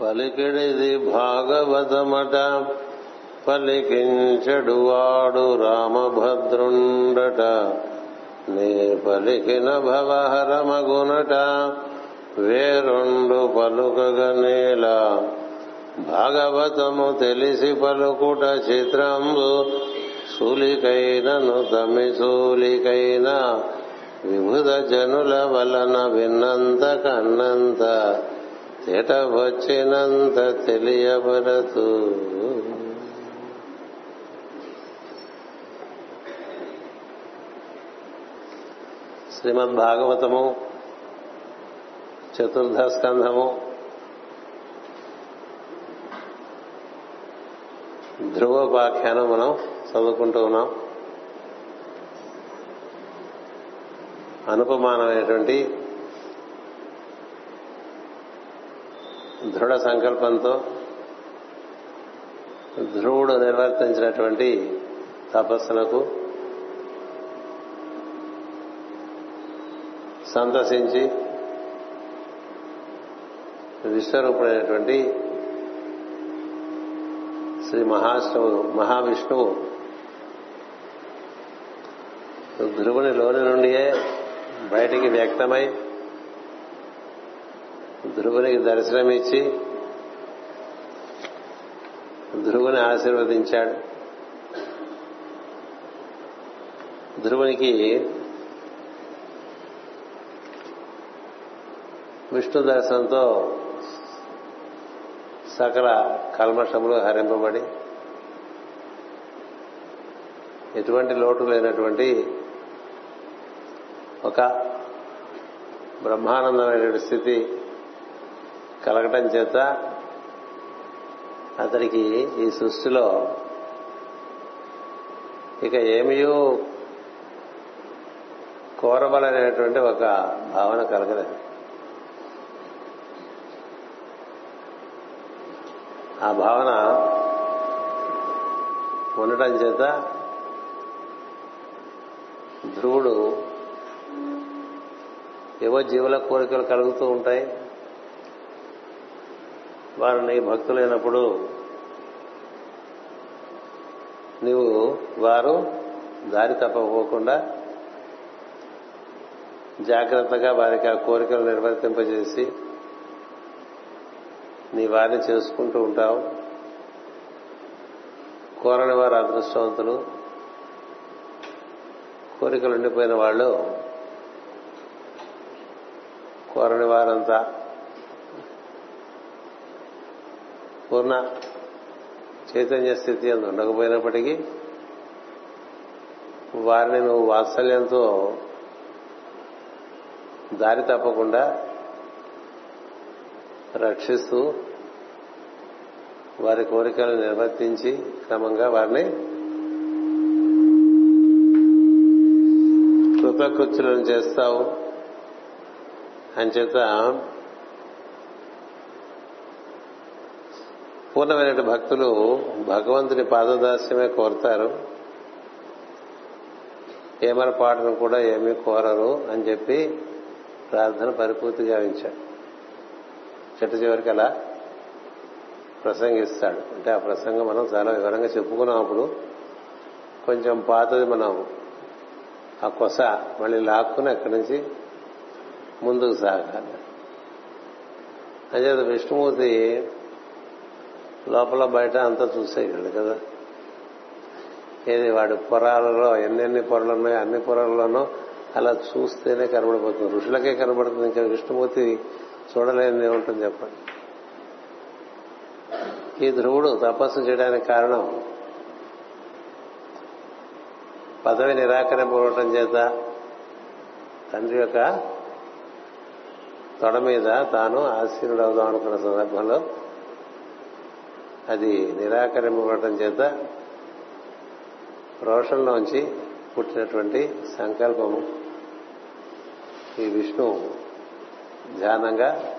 పలికిడిది భాగవతమట. పలికించడు వాడు రామభద్రుండట. నీ పలికిన భవహరమగునట. వేరుండు పలుకగనేలా భాగవతము తెలిసి పలుకుట చిత్రంబు. సూలికైనను తమి సూలికైన. విభుద జనుల వలన విన్నంత కన్నంత. తిట వచ్చినంత తెలియబడదు శ్రీమద్ భాగవతము చతుర్థ స్కంధము ధ్రువోపాఖ్యానం మనం చదువుకుంటూ ఉన్నాం. అనుపమానమైనటువంటి దృఢ సంకల్పంతో ధ్రువుడు నిర్వర్తించినటువంటి తపస్సునకు సంతసించి విశ్వరూపుడైనటువంటి శ్రీ మహావిష్ణువు మహావిష్ణువు ధ్రువుని లోని నుండియే బయటికి వ్యక్తమై ధ్రువునికి దర్శనమిచ్చి ధ్రువుని ఆశీర్వదించాడు. ధ్రువునికి విష్ణు దర్శనంతో సకల కల్మషములు హరింపబడి ఎటువంటి లోటు లేనటువంటి ఒక బ్రహ్మానందమైన స్థితి కలగటం చేత అతడికి ఈ సృష్టిలో ఇక ఏమియో కోరబలనేటువంటి ఒక భావన కలగలేదు. ఆ భావన ఉండటం చేత ధ్రువుడు ఏవో జీవుల కోరికలు కలుగుతూ ఉంటాయి. వారిని భక్తులైనప్పుడు నీవు వారు దారి తప్పకపోకుండా జాగ్రత్తగా వారికి ఆ కోరికలు నిర్వర్తింపజేసి నీ వారిని చేసుకుంటూ ఉంటావు. కోరని వారు అదృష్టవంతులు. కోరికలు ఉండిపోయిన వాళ్ళు కోరని వారంతా పూర్ణ చైతన్య స్థితి అందు ఉండకపోయినప్పటికీ వారిని నువ్వు వాత్సల్యంతో దారి తప్పకుండా రక్షిస్తూ వారి కోరికలను నిర్వర్తించి క్రమంగా వారిని కృతకృత్యులను చేస్తావు. అంచేత పూర్ణమైన భక్తులు భగవంతుని పాదదాస్యమే కోరుతారు. ఏమరపాటును కూడా ఏమీ కోరరు అని చెప్పి ప్రార్థన పరిపూర్తిగా గావించాడు చిట్ట చివరికి అలా ప్రసంగిస్తాడు. అంటే ఆ ప్రసంగం మనం చాలా వివరంగా చెప్పుకున్నాం అప్పుడు. కొంచెం పాతది మనం ఆ కొస మళ్ళీ లాక్కుని అక్కడి నుంచి ముందుకు సాగాలి. అంచేత విష్ణుమూర్తి లోపల బయట అంతా చూసేయగలడు కదా. ఏది వాడి పొరాలలో ఎన్నెన్ని పొరలు ఉన్నాయో అన్ని పొరల్లోనూ అలా చూస్తేనే కనబడిపోతుంది. ఋషులకే కనబడుతుంది. ఇంకా విష్ణుమూర్తి చూడలేని ఉంటుంది చెప్పండి. ఈ ధ్రువుడు తపస్సు చేయడానికి కారణం పదవి నిరాకరింపబడటం చేత తండ్రి యొక్క తొడ మీద తాను ఆసీనుడవుదాం అనుకున్న సందర్భంలో అది నిరాకరింపబడటం చేత రోషంలోంచి పుట్టినటువంటి సంకల్పము. ఈ విష్ణు ధ్యానంగా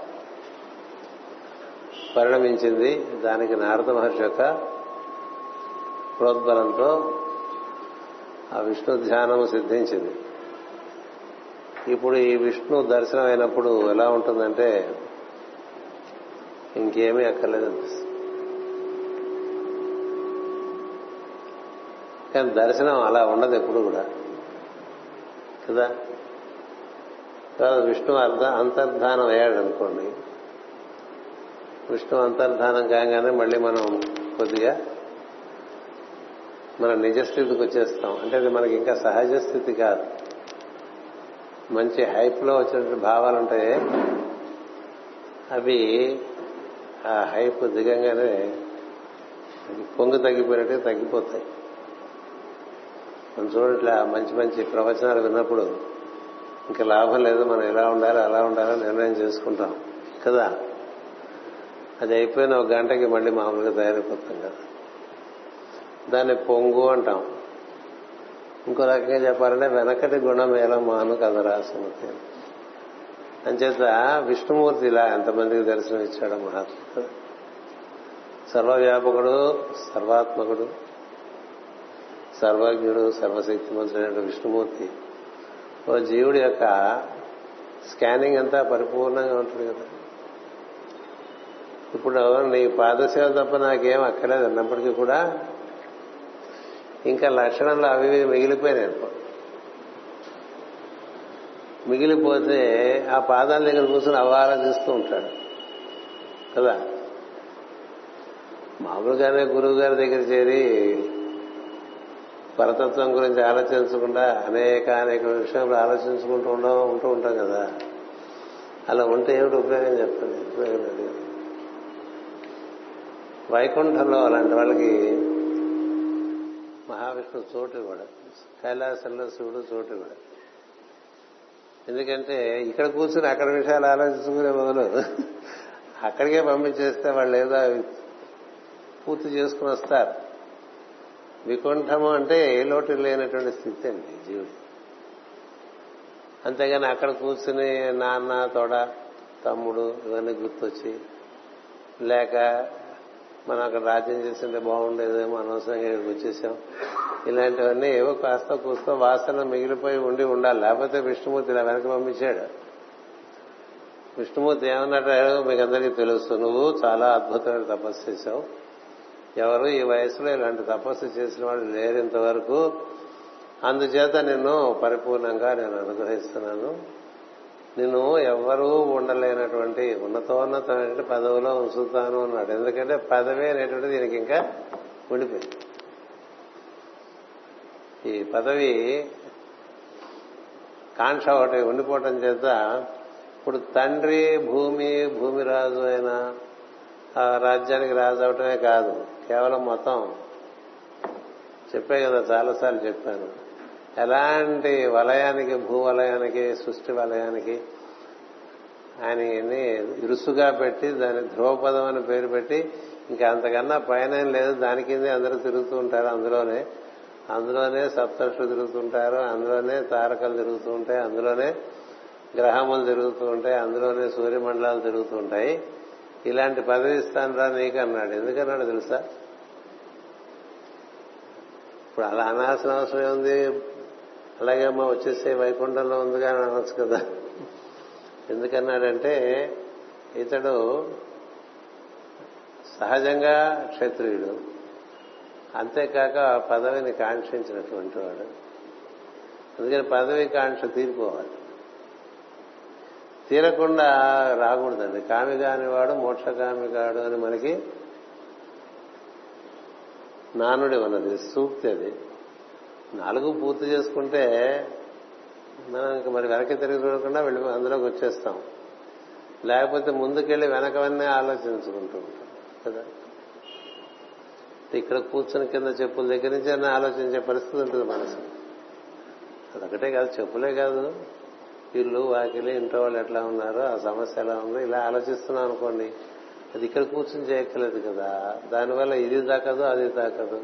పరిణమించింది. దానికి నారద మహర్షి యొక్క ప్రోద్బలంతో ఆ విష్ణు ధ్యానము సిద్ధించింది. ఇప్పుడు ఈ విష్ణు దర్శనం అయినప్పుడు ఎలా ఉంటుందంటే ఇంకేమీ అక్కర్లేదు అనిపిస్తుంది కానీ దర్శనం అలా ఉండదు ఎప్పుడు కూడా. కదా? తర్వాత విష్ణు అర్ధ అంతర్ధానం అయ్యాడు అనుకోండి. విష్ణు అంతర్ధానం కాగానే మళ్ళీ మనం కొద్దిగా మన నిజ స్థితికి వచ్చేస్తాం. అంటే అది మనకి ఇంకా సహజ స్థితి కాదు. మంచి హైప్లో వచ్చినటువంటి భావాలు ఉంటాయి. అవి ఆ హైప్ దిగంగానే పొంగు తగ్గిపోయినట్టే తగ్గిపోతాయి. మనం చూడట్లా మంచి మంచి ప్రవచనాలు విన్నప్పుడు ఇంకా లాభం లేదు మనం ఎలా ఉండాలి అలా ఉండాలని నిర్ణయం చేసుకుంటాం. కదా? అది అయిపోయిన ఒక గంటకి మళ్ళీ మామూలుగా తయారైపోతాం కదా? దాన్ని పొంగు అంటాం. ఇంకో రకంగా చెప్పాలంటే వెనకటి గుణం ఎలా మాను కదరా రాసుమతి అంచేత విష్ణుమూర్తి ఇలా ఎంతమందికి దర్శనం ఇచ్చాడు మహాత్మ సర్వవ్యాపకుడు సర్వాత్మకుడు సర్వజ్ఞుడు సర్వశక్తిమంతుడైన విష్ణుమూర్తి. ఓ జీవుడి యొక్క స్కానింగ్ అంతా పరిపూర్ణంగా ఉంటుంది కదా. ఇప్పుడు నీ పాదసేవ తప్ప నాకేం అక్కర్లేదు అన్నప్పటికీ కూడా ఇంకా లక్షణంలో అవి ఇవి మిగిలిపోయినాయి అనుకో. మిగిలిపోతే ఆ పాదాల దగ్గర కూర్చొని అవారాధిస్తూ ఉంటాడు. కదా. మామూలుగానే గురువు గారి దగ్గర చేరి పరతత్వం గురించి ఆలోచించకుండా అనేక అనేక విషయంలో ఆలోచించుకుంటూ ఉండవు ఉంటూ ఉంటాం కదా. అలా ఉంటే ఏమిటి ఉపయోగం చెప్పండి ఉపయోగం వైకుంఠంలో అలాంటి వాళ్ళకి మహావిష్ణు చోటు ఇవ్వడు. కైలాసంలో శివుడు చోటు ఇవ్వడు. ఎందుకంటే ఇక్కడ కూర్చుని అక్కడ విషయాలు ఆలోచించుకునే మొదలు అక్కడికే పంపించేస్తే వాళ్ళు ఏదో పూర్తి చేసుకుని వస్తారు. వికుంఠము అంటే ఏ లోటు లేనటువంటి స్థితి అండి జీవుడు. అంతేగాని అక్కడ కూర్చుని నాన్న తోడ తమ్ముడు ఇవన్నీ గుర్తొచ్చి లేక మనం అక్కడ రాజ్యం చేస్తుంటే బాగుండేదేమో అనవసరంగా ఇక్కడికి వచ్చేసాం. ఇలాంటివన్నీ ఏవో కాస్త కూస్తో వాసన మిగిలిపోయి ఉండి ఉండాలి. లేకపోతే విష్ణుమూర్తి ఇలా వెనక పంపించాడు. విష్ణుమూర్తి ఏమన్నట్టు మీకు అందరికీ తెలుసు. నువ్వు చాలా అద్భుతమైన తపస్సు చేశావు. ఎవరు ఈ వయసులో ఇలాంటి తపస్సు చేసిన వాళ్ళు లేరు ఇంతవరకు. అందుచేత నిన్ను పరిపూర్ణంగా నేను అనుగ్రహిస్తున్నాను. నిన్ను ఎవ్వరూ ఉండలేనటువంటి ఉన్నతోన్నతమైన పదవిలో ఉంచుతాను అన్నాడు. ఎందుకంటే పదవి అనేటువంటిది దీనికి ఇంకా ఉండిపోయింది. ఈ పదవి కాంక్ష ఒకటి ఉండిపోవటం చేత ఇప్పుడు తండ్రి భూమి భూమిరాజు అయినా అయిన ఆ రాజ్యానికి రాజు అవటమే కాదు కేవలం మొత్తం చెప్పే కదా చాలాసార్లు చెప్పాను. ఎలాంటి వలయానికి భూ వలయానికి సృష్టి వలయానికి ఆయనని ఇరుసుగా పెట్టి దాని ధ్రువపదం అని పేరు పెట్టి ఇంకా అంతకన్నా పైన లేదు దాని కిందే అందరూ తిరుగుతూ ఉంటారు. అందులోనే అందులోనే సప్తర్షులు తిరుగుతుంటారు అందులోనే తారకలు తిరుగుతూ ఉంటాయి అందులోనే గ్రహములు తిరుగుతూ ఉంటాయి అందులోనే సూర్యమండలాలు తిరుగుతూ ఉంటాయి. ఇలాంటి పదవి ఇస్తాను రా నీకు అన్నాడు. ఎందుకన్నాడు తెలుసా? ఇప్పుడు అలా అనాల్సిన అవసరం ఏముంది? అలాగే అమ్మ వచ్చేసే వైకుంఠంలో ఉందిగా అని అనొచ్చు కదా. ఎందుకన్నాడంటే ఇతడు సహజంగా క్షత్రియుడు. అంతేకాక పదవిని కాంక్షించినటువంటి వాడు. అందుకని పదవి కాంక్ష తీరిపోవాలి. తీరకుండా రాకూడదండి. కామి కానివాడు మోక్షకామి కాడు అని మనకి నానుడి ఉన్నది సూక్తి అది. నాలుగు పూర్తి చేసుకుంటే మనం మరి వెనక్కి తిరిగి చూడకుండా వెళ్ళి అందులోకి వచ్చేస్తాం. లేకపోతే ముందుకెళ్ళి వెనకవన్నీ ఆలోచించుకుంటూ ఉంటాం. కదా? ఇక్కడ కూర్చుని కింద చెప్పుల దగ్గర నుంచి ఆలోచించే పరిస్థితి ఉంటుంది మనసు. అదొకటే కాదు చెప్పులే కాదు. ఇల్లు వాకిలి ఇంట్లో వాళ్ళు ఎట్లా ఉన్నారో ఆ సమస్య ఎలా ఉందో ఇలా ఆలోచిస్తున్నాం అనుకోండి. అది ఇక్కడ కూర్చొని చేయక్కర్లేదు కదా. దానివల్ల ఇది తాకదు అది తాకదు.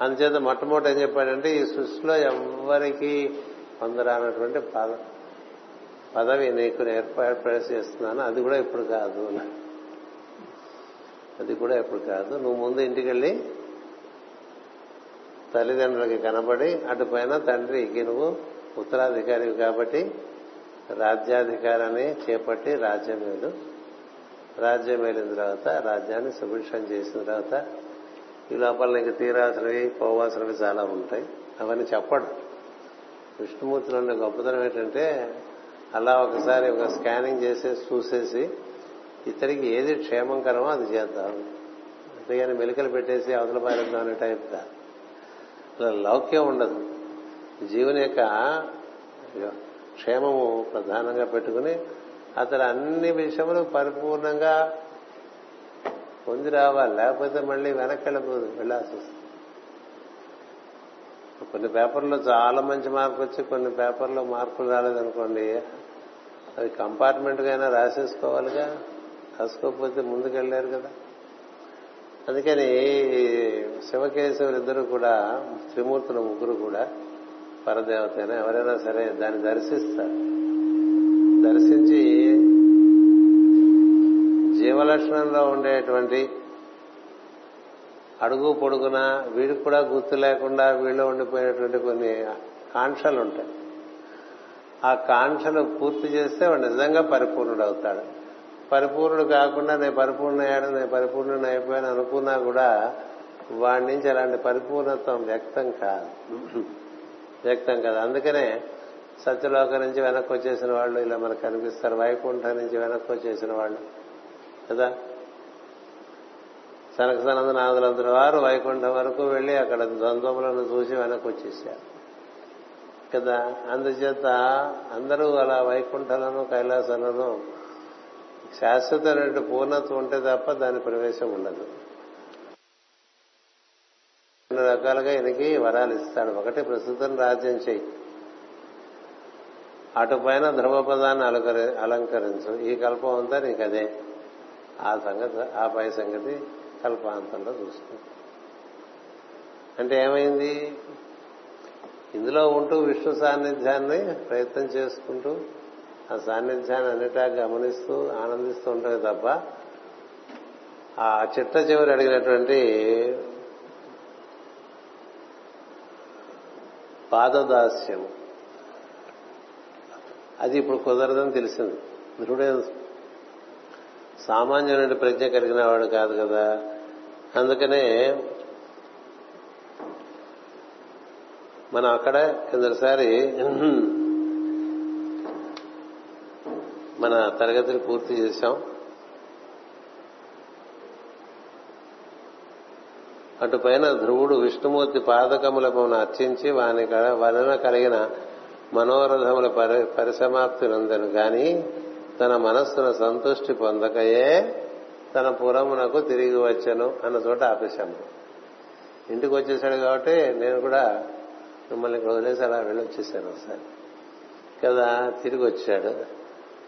అందుచేత మొట్టమొదటి ఏం చెప్పాడంటే ఈ సృష్టిలో ఎవ్వరికి పొందరానటువంటి పద పదవి నీకు ఏర్పాటు చేస్తున్నాను అది కూడా ఇప్పుడు కాదు. అది కూడా ఇప్పుడు కాదు. నువ్వు ముందు ఇంటికి వెళ్ళి తల్లిదండ్రులకి కనబడి అటుపైన తండ్రికి నువ్వు ఉత్తరాధికారి కాబట్టి రాజ్యాధికారాన్ని చేపట్టి రాజ్యం వేలు రాజ్యం వెళ్ళిన తర్వాత రాజ్యాన్ని సుభిక్షం చేసిన తర్వాత ఈ లోపల నీకు తీరాల్సినవి పోవాల్సినవి చాలా ఉంటాయి. అవన్నీ చెప్పడు. విష్ణుమూర్తిలో ఉండే గొప్పతనం ఏంటంటే అలా ఒకసారి ఒక స్కానింగ్ చేసేసి చూసేసి ఇతరికి ఏది క్షేమంకరమో అది చేద్దాం. అంతేగాని మెలికలు పెట్టేసి అవతల పారేద్దాం అనే టైప్ కాదు అలా లౌక్యం ఉండదు. జీవుని యొక్క క్షేమము ప్రధానంగా పెట్టుకుని అతను అన్ని విషయములు పరిపూర్ణంగా పొంది రావాలి. లేకపోతే మళ్ళీ వెనక్కి వెళ్ళిపోదు వెళ్ళాల్సి వస్తుంది. కొన్ని పేపర్లో చాలా మంచి మార్పు వచ్చి కొన్ని పేపర్లో మార్పులు రాలేదనుకోండి అది కంపార్ట్మెంట్ రాసేసుకోవాలిగా? రాసుకోకపోతే ముందుకెళ్ళారు కదా? అందుకని శివకేశవులు ఇద్దరు కూడా త్రిమూర్తుల ముగ్గురు కూడా పరదేవతైనా ఎవరైనా సరే దాన్ని దర్శిస్తారు. దర్శించి జీవలక్షణంలో ఉండేటువంటి అడుగు పొడుగున వీడికి కూడా గుర్తు లేకుండా వీళ్ళు ఉండిపోయినటువంటి కొన్ని కాంక్షలు ఉంటాయి. ఆ కాంక్షలు పూర్తి చేస్తే వాడు నిజంగా పరిపూర్ణుడు అవుతాడు పరిపూర్ణుడు కాకుండా నేను పరిపూర్ణయ్యాడు నేను పరిపూర్ణుని అయిపోయాను అనుకున్నా కూడా వాడి నుంచి అలాంటి పరిపూర్ణత్వం వ్యక్తం కాదు. వ్యక్తం కదా. అందుకనే సత్యలోక నుంచి వెనక్కి వచ్చేసిన వాళ్ళు ఇలా మనకు కనిపిస్తారు. వైకుంఠం నుంచి వెనక్కి వచ్చేసిన వాళ్ళు కదా. సనక సనందనాథులందరి వారు వైకుంఠం వరకు వెళ్ళి అక్కడ ద్వంద్వములను చూసి వెనక్కి వచ్చేసారు కదా. అందుచేత అందరూ అలా వైకుంఠలను కైలాసాలను శాశ్వతమైన పూర్ణత్వం ఉంటే తప్ప దాని ప్రవేశం ఉండదు. రకాలుగా ఈయనకి వరాలు ఇస్తాడు. ఒకటి ప్రస్తుతం రాజ్యం చెయ్యి అటుపైన ధ్రువపదాన్ని అలంకరి అలంకరించు. ఈ కల్పం అంతా నీకు అదే. ఆ సంగతి ఆ పై సంగతి కల్పాంతంలో చూసుకుంది అంటే ఏమైంది? ఇందులో ఉంటూ విష్ణు సాన్నిధ్యాన్ని ప్రయత్నం చేసుకుంటూ ఆ సాన్నిధ్యాన్ని అన్నిటా గమనిస్తూ ఆనందిస్తూ ఉంటుంది తప్ప ఆ చిట్ట చివరి అడిగినటువంటి పాదదాస్యం అది ఇప్పుడు కుదరదని తెలిసింది. ధృడే సామాన్యమైన ప్రజ్ఞ కలిగిన వాడు కాదు కదా. అందుకనే మనం అక్కడ కిందసారి మన తరగతిని పూర్తి చేశాం. అటుపైన ధ్రువుడు విష్ణుమూర్తి పాదకములకు అర్చించి వాని వలన కలిగిన మనోరథముల పరిసమాప్తి నందను గాని తన మనస్సును సంతృష్టి పొందకయే తన పురమునకు తిరిగి వచ్చాను అన్న చోట ఆపేశాము. ఇంటికి వచ్చేసాడు కాబట్టి నేను కూడా మిమ్మల్ని వదిలేసి అలా వెళ్ళొచ్చేసాను ఒకసారి. కదా తిరిగి వచ్చాడు.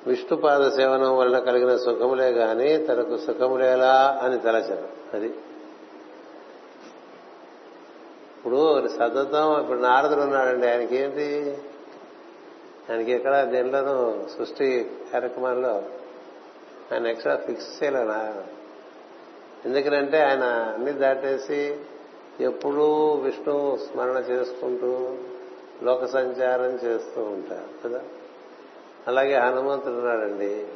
విష్ణుపాద సేవనం వలన కలిగిన సుఖములే గాని తనకు సుఖములేలా అని తలచను. అది ఇప్పుడు సతతం ఇప్పుడు నారదుడు ఉన్నాడండి ఆయనకి ఏంటి ఆయనకి ఎక్కడ దేనిలోనూ సృష్టి కార్యక్రమాల్లో ఆయన ఎక్స్ట్రా ఫిక్స్ చేయలేనా ఎందుకనంటే ఆయన అన్ని దాటేసి ఎప్పుడూ విష్ణు స్మరణ చేసుకుంటూ లోక సంచారం చేస్తూ ఉంటారు కదా? అలాగే హనుమంతుడు ఉన్నాడండి.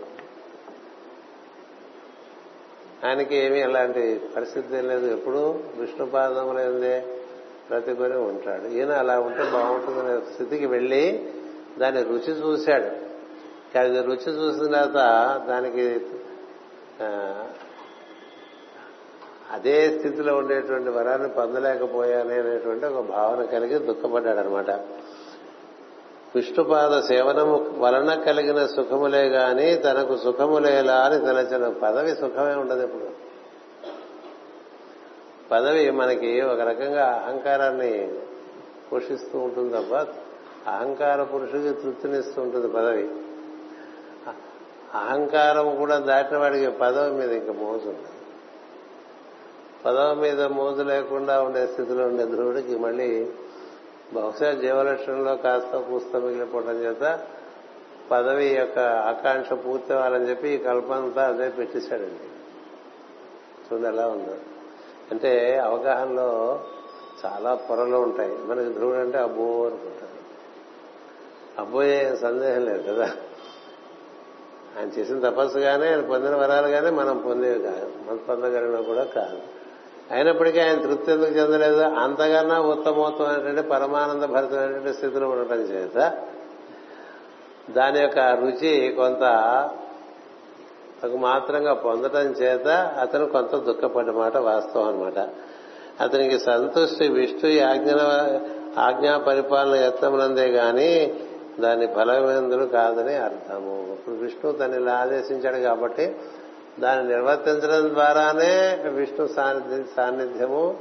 ఆయనకి ఏమీ అలాంటి పరిస్థితి లేదు ఎప్పుడూ విష్ణు పాదములైందే బ్రతికొని ఉంటాడు. ఈయన అలా ఉంటే బాగుంటుందనే స్థితికి వెళ్ళి దాని రుచి చూశాడు. అది రుచి చూసిన తర్వాత దానికి అదే స్థితిలో ఉండేటువంటి వరాన్ని పొందలేకపోయానే అనేటువంటి ఒక భావన కలిగి దుఃఖపడ్డాడు అనమాట విష్ణుపాద సేవనము వలన కలిగిన సుఖములే గాని తనకు సుఖములేలా అని తలచిన పదవి సుఖమే ఉండదు ఇప్పుడు పదవి మనకి ఒక రకంగా అహంకారాన్ని పోషిస్తూ ఉంటుంది తప్ప అహంకార పురుషుడికి తృప్తినిస్తూ ఉంటుంది పదవి. అహంకారం కూడా దాటిన వాడికి పదవి మీద ఇంకా మోజు పదవి మీద మోజు లేకుండా ఉండే స్థితిలో ఉండే ధ్రువుడికి మళ్ళీ బహుశా జీవలక్షణంలో కాస్త పూస్త మిగిలిపోవడం చేత పదవి యొక్క ఆకాంక్ష పూర్తి అవ్వాలని చెప్పి ఈ కల్పనంతా అదే పెట్టేశాడండి. చూడండి ఎలా ఉందో. అంటే అవగాహనలో చాలా పొరలు ఉంటాయి. మనకి ధ్రువుడు అంటే అబ్బో అనుకుంటారు. అబ్బోయే సందేహం లేదు కదా. ఆయన చేసిన తపస్సు కానీ ఆయన పొందిన వరాలు కానీ మనం పొందేవి కాదు. మనం పొందగలిగిన కూడా కాదు. అయినప్పటికీ ఆయన తృప్తి ఎందుకు చెందలేదు? అంతకన్నా ఉత్తమోత్తమైనటువంటి పరమానంద భరితమైనటువంటి స్థితిలో ఉండటం చేత దాని యొక్క రుచి కొంత ఒక మాత్రంగా పొందటం చేత అతను కొంత దుఃఖపడ్డ మాట వాస్తవం అనమాట అతనికి సంతుష్టి విష్ణు ఆజ్ఞ ఆజ్ఞా పరిపాలన యత్నమునందే గాని దాని ఫలమేందులు కాదని అర్థము. ఇప్పుడు విష్ణు తను ఇలా ఆదేశించాడు కాబట్టి దాన్ని నిర్వర్తించడం ద్వారానే విష్ణు సాన్నిధ్య సాన్నిధ్యము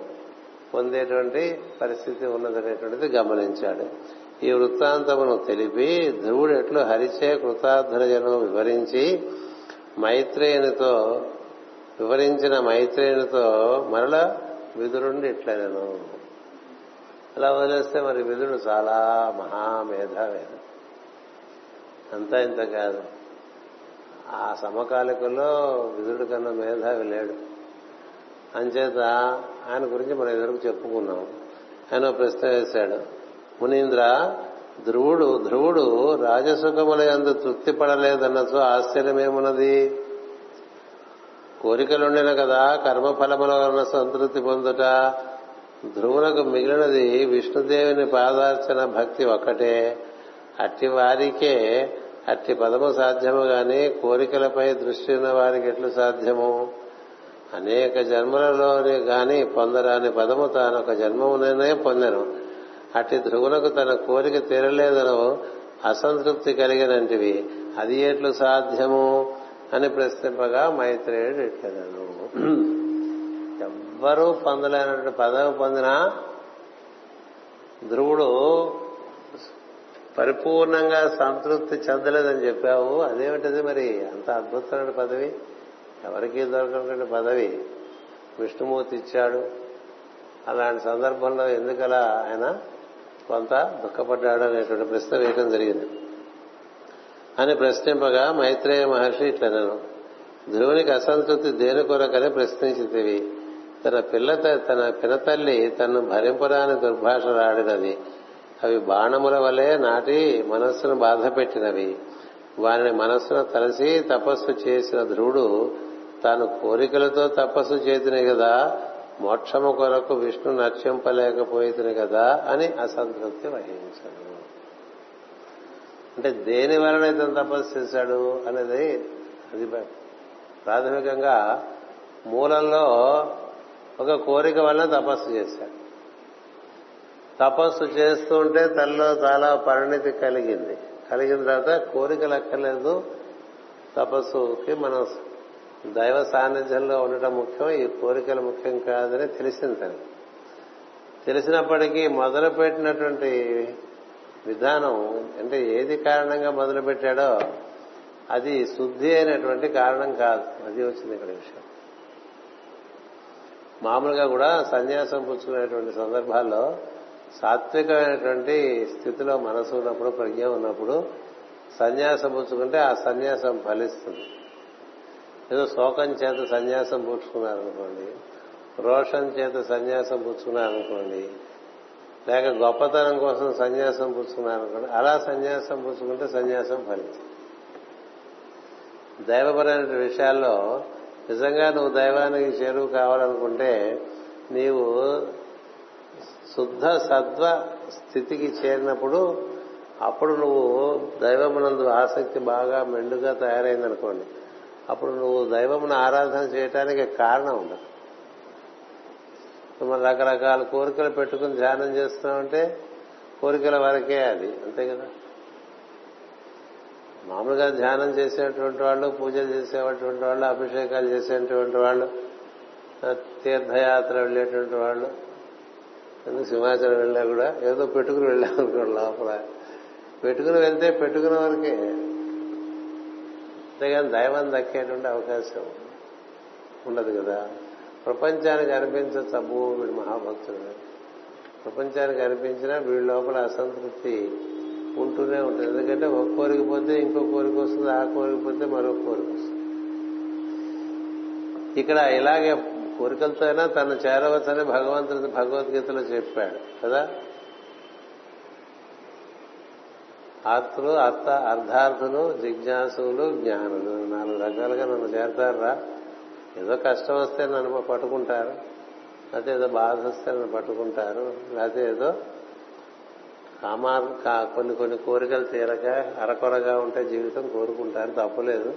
పొందేటువంటి పరిస్థితి ఉన్నదనేటువంటిది గమనించాడు. ఈ వృత్తాంతమును తెలిపి ధ్రువుడు ఎట్లు హరిచే కృతార్థులజను వివరించి మైత్రేయునితో వివరించిన మైత్రేయునితో మరల విదురుండి ఇట్లా నేను. అలా వదిలేస్తే మరి విదురుడు చాలా మహామేధావి అంతా ఇంత కాదు. ఆ సమకాలికల్లో విదురుడు కన్నా మేధావి లేడు. అంచేత ఆయన గురించి మనం ఎదురుకు చెప్పుకున్నాం. ఆయన ప్రశ్న వేశాడు. మునీంద్ర ధ్రువుడు ధ్రువుడు రాజసుఖముల యందు తృప్తి పడలేదన్నచో ఆశ్చర్యమేమున్నది? కోరికలుండిన కదా కర్మఫలముల వలన సంతృప్తి పొందుట. ధ్రువునకు మిగిలినది విష్ణుదేవుని పాదార్చన భక్తి ఒక్కటే. అట్టి వారికే అట్టి పదము సాధ్యము గాని కోరికలపై దృష్టి ఉన్న వారికి ఎట్లు సాధ్యము? అనేక జన్మలలో గాని పొందరాని పదము తాను ఒక జన్మముననే పొందను. అట్టి ధ్రువులకు తన కోరిక తీరలేదనో అసంతృప్తి కలిగినంటివి. అది ఎట్లు సాధ్యము అని ప్రశ్నింపగా మైత్రేయుడు ఇట్లదను ఎవ్వరూ పొందలేనటువంటి పదవి పొందిన ధ్రువుడు పరిపూర్ణంగా సంతృప్తి చెందలేదని చెప్పావు. అదేమిటది మరి? అంత అద్భుతమైన పదవి. ఎవరికీ దొరకనటువంటి పదవి? విష్ణుమూర్తి ఇచ్చాడు. అలాంటి సందర్భంలో ఎందుకలా ఆయన కొంత దుఃఖపడ్డాడు అనేటువంటి ప్రశ్న వేయటం జరిగింది. అని ప్రశ్నింపగా మైత్రేయ మహర్షి ఇట్లనను ధ్రువునికి అసంతృప్తి దేని కొరకని ప్రశ్నించితివి తన పిల్ల తన పినతల్లి తను భరింపరాని దుర్భాషలాడినది. అవి బాణముల వలె నాటి మనస్సును బాధ పెట్టినవి. వారిని మనస్సును తలసి తపస్సు చేసిన ధ్రువుడు తాను కోరికలతో తపస్సు చేతినే కదా మోక్షము కొరకు విష్ణు నర్చింపలేకపోయితుంది కదా అని అసంతృప్తి వహించాడు అంటే దేని వలన ఇతను తపస్సు చేశాడు అనేది అది ప్రాథమికంగా మూలంలో ఒక కోరిక వలన తపస్సు చేశాడు. తపస్సు చేస్తుంటే తనలో చాలా పరిణితి కలిగింది. కలిగిన తర్వాత కోరికలు అక్కర్లేదు తపస్సుకి మనం దైవ సాన్నిధ్యంలో ఉండటం ముఖ్యం ఈ కోరికలు ముఖ్యం కాదని తెలిసింది తను. తెలిసినప్పటికీ మొదలుపెట్టినటువంటి విధానం అంటే ఏది కారణంగా మొదలుపెట్టాడో అది శుద్ధి అయినటువంటి కారణం కాదు. అది వచ్చింది ఇక్కడ విషయం. మామూలుగా కూడా సన్యాసం పుచ్చుకునేటువంటి సందర్భాల్లో సాత్వికమైనటువంటి స్థితిలో మనసు ఉన్నప్పుడు ప్రజ్ఞ ఉన్నప్పుడు సన్యాసం పుచ్చుకుంటే ఆ సన్యాసం ఫలిస్తుంది. ఏదో శోకం చేత సన్యాసం పుచ్చుకున్నారనుకోండి రోషం చేత సన్యాసం పుచ్చుకున్నారనుకోండి లేక గొప్పతనం కోసం సన్యాసం పుచ్చుకున్నారనుకోండి అలా సన్యాసం పుచ్చుకుంటే సన్యాసం ఫలించింది దైవపరమైన విషయాల్లో నిజంగా నువ్వు దైవానికి చేరువు కావాలనుకుంటే నీవు శుద్ధ సత్వ స్థితికి చేరినప్పుడు అప్పుడు నువ్వు దైవమునందు ఆసక్తి బాగా మెండుగా తయారైందనుకోండి. అప్పుడు నువ్వు దైవమును ఆరాధన చేయటానికి కారణం ఉండదు. మనం రకరకాల కోరికలు పెట్టుకుని ధ్యానం చేస్తున్నామంటే కోరికల వరకే అది అంతే కదా? మామూలుగా ధ్యానం చేసేటువంటి వాళ్ళు పూజలు చేసేటువంటి వాళ్ళు అభిషేకాలు చేసేటువంటి వాళ్ళు తీర్థయాత్ర వెళ్ళేటువంటి వాళ్ళు ఎందుకు సింహాచలం వెళ్ళా కూడా? ఏదో పెట్టుకుని వెళ్ళామనుకోండి లోపల. పెట్టుకుని వెళ్తే పెట్టుకున్న వరకే. అంతేగాని దైవం దక్కేటువంటి అవకాశం ఉండదు కదా. ప్రపంచానికి అనిపించచ్చు అబ్బో వీడు మహాభక్తుడు. ప్రపంచానికి అనిపించినా వీడి లోపల అసంతృప్తి ఉంటూనే ఉంటుంది. ఎందుకంటే ఒక కోరిక పోతే ఇంకో కోరిక వస్తుంది ఆ కోరిక పోతే మరో కోరిక వస్తుంది. ఇక్కడ ఇలాగే కోరికలతో అయినా తను చేరవచ్చని భగవంతుడి భగవద్గీతలో చెప్పాడు కదా. ఆర్తులు అర్థ అర్ధార్థులు జిజ్ఞాసులు జ్ఞానులు. నాలుగు రకాలుగా నన్ను చేరతారా ఏదో కష్టం వస్తే నన్ను పట్టుకుంటారు. లేకపోతే ఏదో బాధ వస్తే నన్ను పట్టుకుంటారు. లేకపోతే ఏదో కామా కొన్ని కొన్ని కోరికలు తీరక అరకొరగా ఉంటే జీవితం కోరుకుంటారు. తప్పలేదు.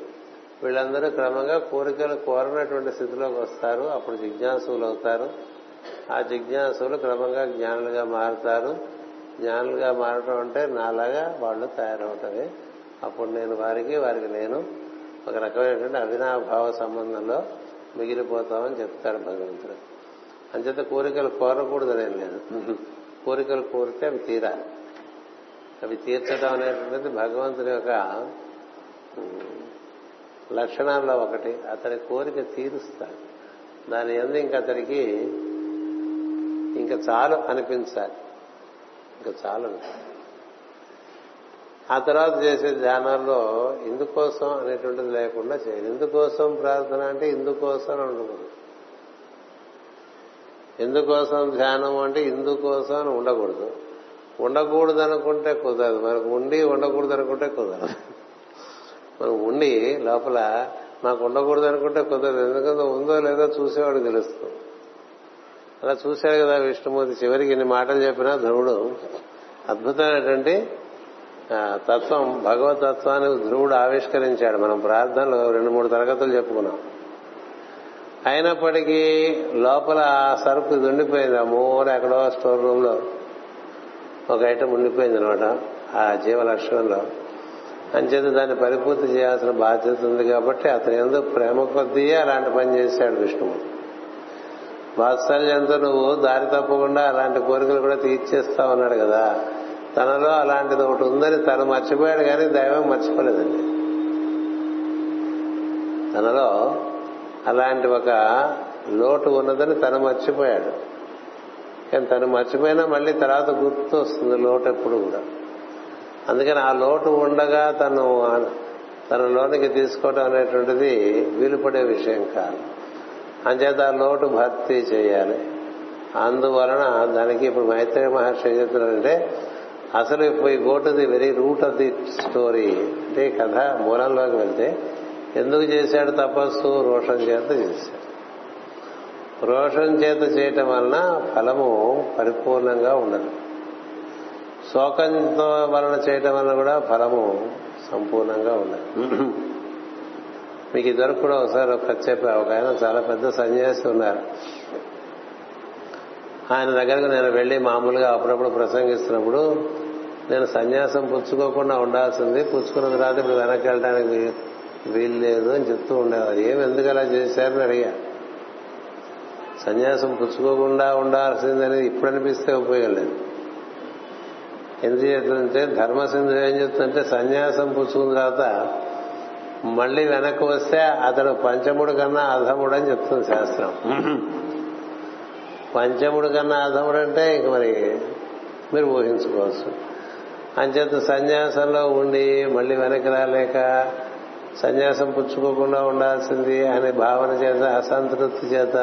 వీళ్ళందరూ క్రమంగా కోరికలు కోరనటువంటి స్థితిలోకి వస్తారు. అప్పుడు జిజ్ఞాసులు అవుతారు. ఆ జిజ్ఞాసులు క్రమంగా జ్ఞానులుగా మారుతారు. జ్ఞానులుగా మారడం అంటే నాలాగా వాళ్ళు తయారవుతుంది అప్పుడు నేను వారికి వారికి నేను ఒక రకమైనటువంటి అవినాభావ సంబంధంలో మిగిలిపోతామని చెప్తారు భగవంతుడు. అంచేత కోరికలు కోరకూడదనేం లేదు. కోరికలు కోరితే అవి తీరాలి. అవి తీర్చడం అనేటువంటిది భగవంతుని యొక్క లక్షణాల్లో ఒకటి. అతని కోరిక తీరుస్తాడు దాని ఎందు ఇంక అతనికి ఇంకా చాలు అనిపించాలి. ఇంకా చాలు ఆ తర్వాత చేసే ధ్యానాల్లో ఇందుకోసం అనేటువంటిది లేకుండా చేయాలి. ఇందుకోసం ప్రార్థన అంటే ఇందుకోసం అని ఉండకూడదు. ఎందుకోసం ధ్యానం అంటే ఇందుకోసం అని ఉండకూడదు. ఉండకూడదు అనుకుంటే కుదరదు. మనకు ఉండి ఉండకూడదు అనుకుంటే కుదరదు. మనం ఉండి లోపల నాకు ఉండకూడదు అనుకుంటే కుదరదు. ఎందుకంటే ఉందో లేదో చూసేవాడు తెలుస్తుంది. అలా చూశారు కదా విష్ణుమూర్తి చివరికి ఇన్ని మాటలు చెప్పినా ధ్రువుడు అద్భుతమైనటువంటి తత్వం భగవతత్వాన్ని ధ్రువుడు ఆవిష్కరించాడు. మనం ప్రార్థనలో రెండు మూడు తరగతులు చెప్పుకున్నాం. అయినప్పటికీ లోపల ఆ సరుకు ఇది ఉండిపోయింది. ఆ మూల ఎక్కడో స్టోర్ రూమ్లో ఒక ఐటమ్ ఉండిపోయింది అనమాట ఆ జీవ లక్షణంలో అంచేత దాన్ని పరిపూర్తి చేయాల్సిన బాధ్యత ఉంది కాబట్టి అతని ఎందుకు ప్రేమ కొద్దీ అలాంటి పని చేశాడు విష్ణుమూర్తి. వాత్సల్యంతో నువ్వు దారి తప్పకుండా అలాంటి కోరికలు కూడా తీర్చేస్తా ఉన్నాడు కదా. తనలో అలాంటిది ఒకటి ఉందని తను మర్చిపోయాడు కానీ దైవం మర్చిపోలేదండి. తనలో అలాంటి ఒక లోటు ఉన్నదని తను మర్చిపోయాడు. కానీ తను మర్చిపోయినా మళ్ళీ తర్వాత గుర్తు వస్తుంది లోటు ఎప్పుడు కూడా. అందుకని ఆ లోటు ఉండగా తను తన లోనికి తీసుకోవడం అనేటువంటిది వీలుపడే విషయం కాదు. అంచేత ఆ లోటు భర్తీ చేయాలి. అందువలన దానికి ఇప్పుడు మైత్రేయ మహర్షి ఏం చెప్తున్నారంటే అసలు ఇప్పుడు ఈ go to the very root of the story అంటే కథ మూలంలోకి వెళ్తే ఎందుకు చేశాడు తపస్సు? రోషం చేత చేశాడు. రోషం చేత చేయటం వలన ఫలము పరిపూర్ణంగా ఉండదు. శోకంతో వలన చేయటం వలన కూడా ఫలము సంపూర్ణంగా ఉండదు. మీకు ఇదివరకు కూడా ఒకసారి ఒక చెప్పా ఒక ఆయన చాలా పెద్ద సన్యాసి ఉన్నారు. ఆయన దగ్గరకు నేను వెళ్ళి మామూలుగా అప్పుడప్పుడు ప్రసంగిస్తున్నప్పుడు నేను సన్యాసం పుచ్చుకోకుండా ఉండాల్సింది పుచ్చుకున్న తర్వాత ఇప్పుడు వెనక్కి వెళ్ళడానికి వీలు లేదు అని చెప్తూ ఉండేవారు. ఏమి ఎందుకు అలా చేశారని అడిగా. సన్యాసం పుచ్చుకోకుండా ఉండాల్సిందని ఇప్పుడు అనిపిస్తే ఉపయోగం లేదు. ఎందుకు చేస్తుందంటే ధర్మసింధు ఏం చెప్తుందంటే సన్యాసం పుచ్చుకున్న తర్వాత మళ్ళీ వెనక్కి వస్తే అతడు పంచముడు కన్నా అధముడు అని చెప్తుంది శాస్త్రం. పంచముడు కన్నా అధముడు అంటే ఇంక మరి మీరు ఊహించుకోవచ్చు. అంచేత సన్యాసంలో ఉండి మళ్ళీ వెనక్కి రాలేక సన్యాసం పుచ్చుకోకుండా ఉండాల్సింది అనే భావన చేత అసంతృప్తి చేత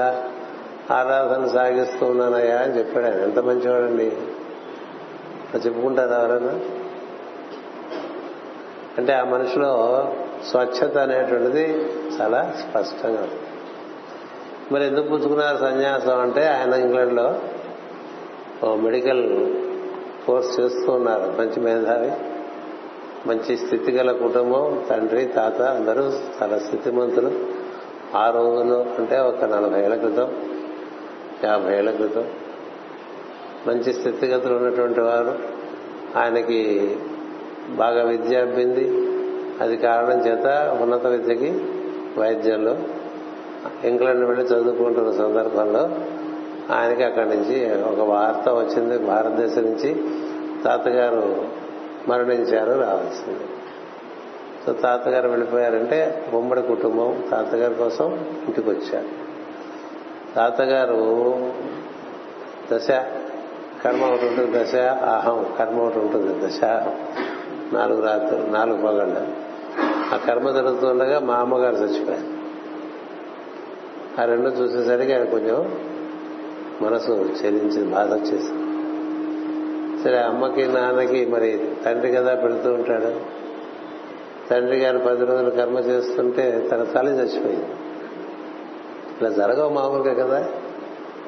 ఆరాధన సాగిస్తూ ఉన్నానయ్యా అని చెప్పాడు ఆయన. ఎంత మంచివాడండి. చెప్పుకుంటారు ఎవరైనా అంటే ఆ మనిషిలో స్వచ్ఛత అనేటువంటిది చాలా స్పష్టంగా మరి ఎందుకు పుచ్చుకున్నారు సన్యాసం అంటే ఆయన ఇంగ్లండ్లో ఓ మెడికల్ కోర్స్ చేస్తూ ఉన్నారు. మంచి మేధావి మంచి స్థితి గల కుటుంబం తండ్రి తాత అందరూ చాలా స్థితిమంతులు. ఆ రోజుల్లో అంటే ఒక నలభై ఏళ్ళ క్రితం యాభై ఏళ్ళ క్రితం మంచి స్థితిగతులు ఉన్నటువంటి వారు. ఆయనకి బాగా విద్య అబ్బింది అది కారణం చేత ఉన్నత విద్యకి వైద్యంలో ఇంగ్లాండ్ వెళ్ళి చదువుకుంటున్న సందర్భంలో ఆయనకి అక్కడి నుంచి ఒక వార్త వచ్చింది. భారతదేశం నుంచి తాతగారు మరణించారు రావాల్సింది. సో తాతగారు వెళ్ళిపోయారంటే ఉమ్మడి కుటుంబం తాతగారి కోసం ఇంటికి వచ్చారు తాతగారు దశ కర్మ ఒకటి ఉంటుంది దశ అహం కర్మ ఒకటి ఉంటుంది దశ నాలుగు రాత్రులు నాలుగు పగళ్ళు. ఆ కర్మ జరుగుతుండగా మా అమ్మగారు చచ్చిపోయారు. ఆ రెండు చూసేసరికి ఆయన కొంచెం మనసు చెల్లించింది బాధ వచ్చేసి సరే అమ్మకి నాన్నకి మరి తండ్రి కదా పెడుతూ ఉంటాడు. తండ్రి గారు పది రోజులు కర్మ చేస్తుంటే తన తల్లి చచ్చిపోయింది. ఇలా జరగవు మామూలుగా కదా?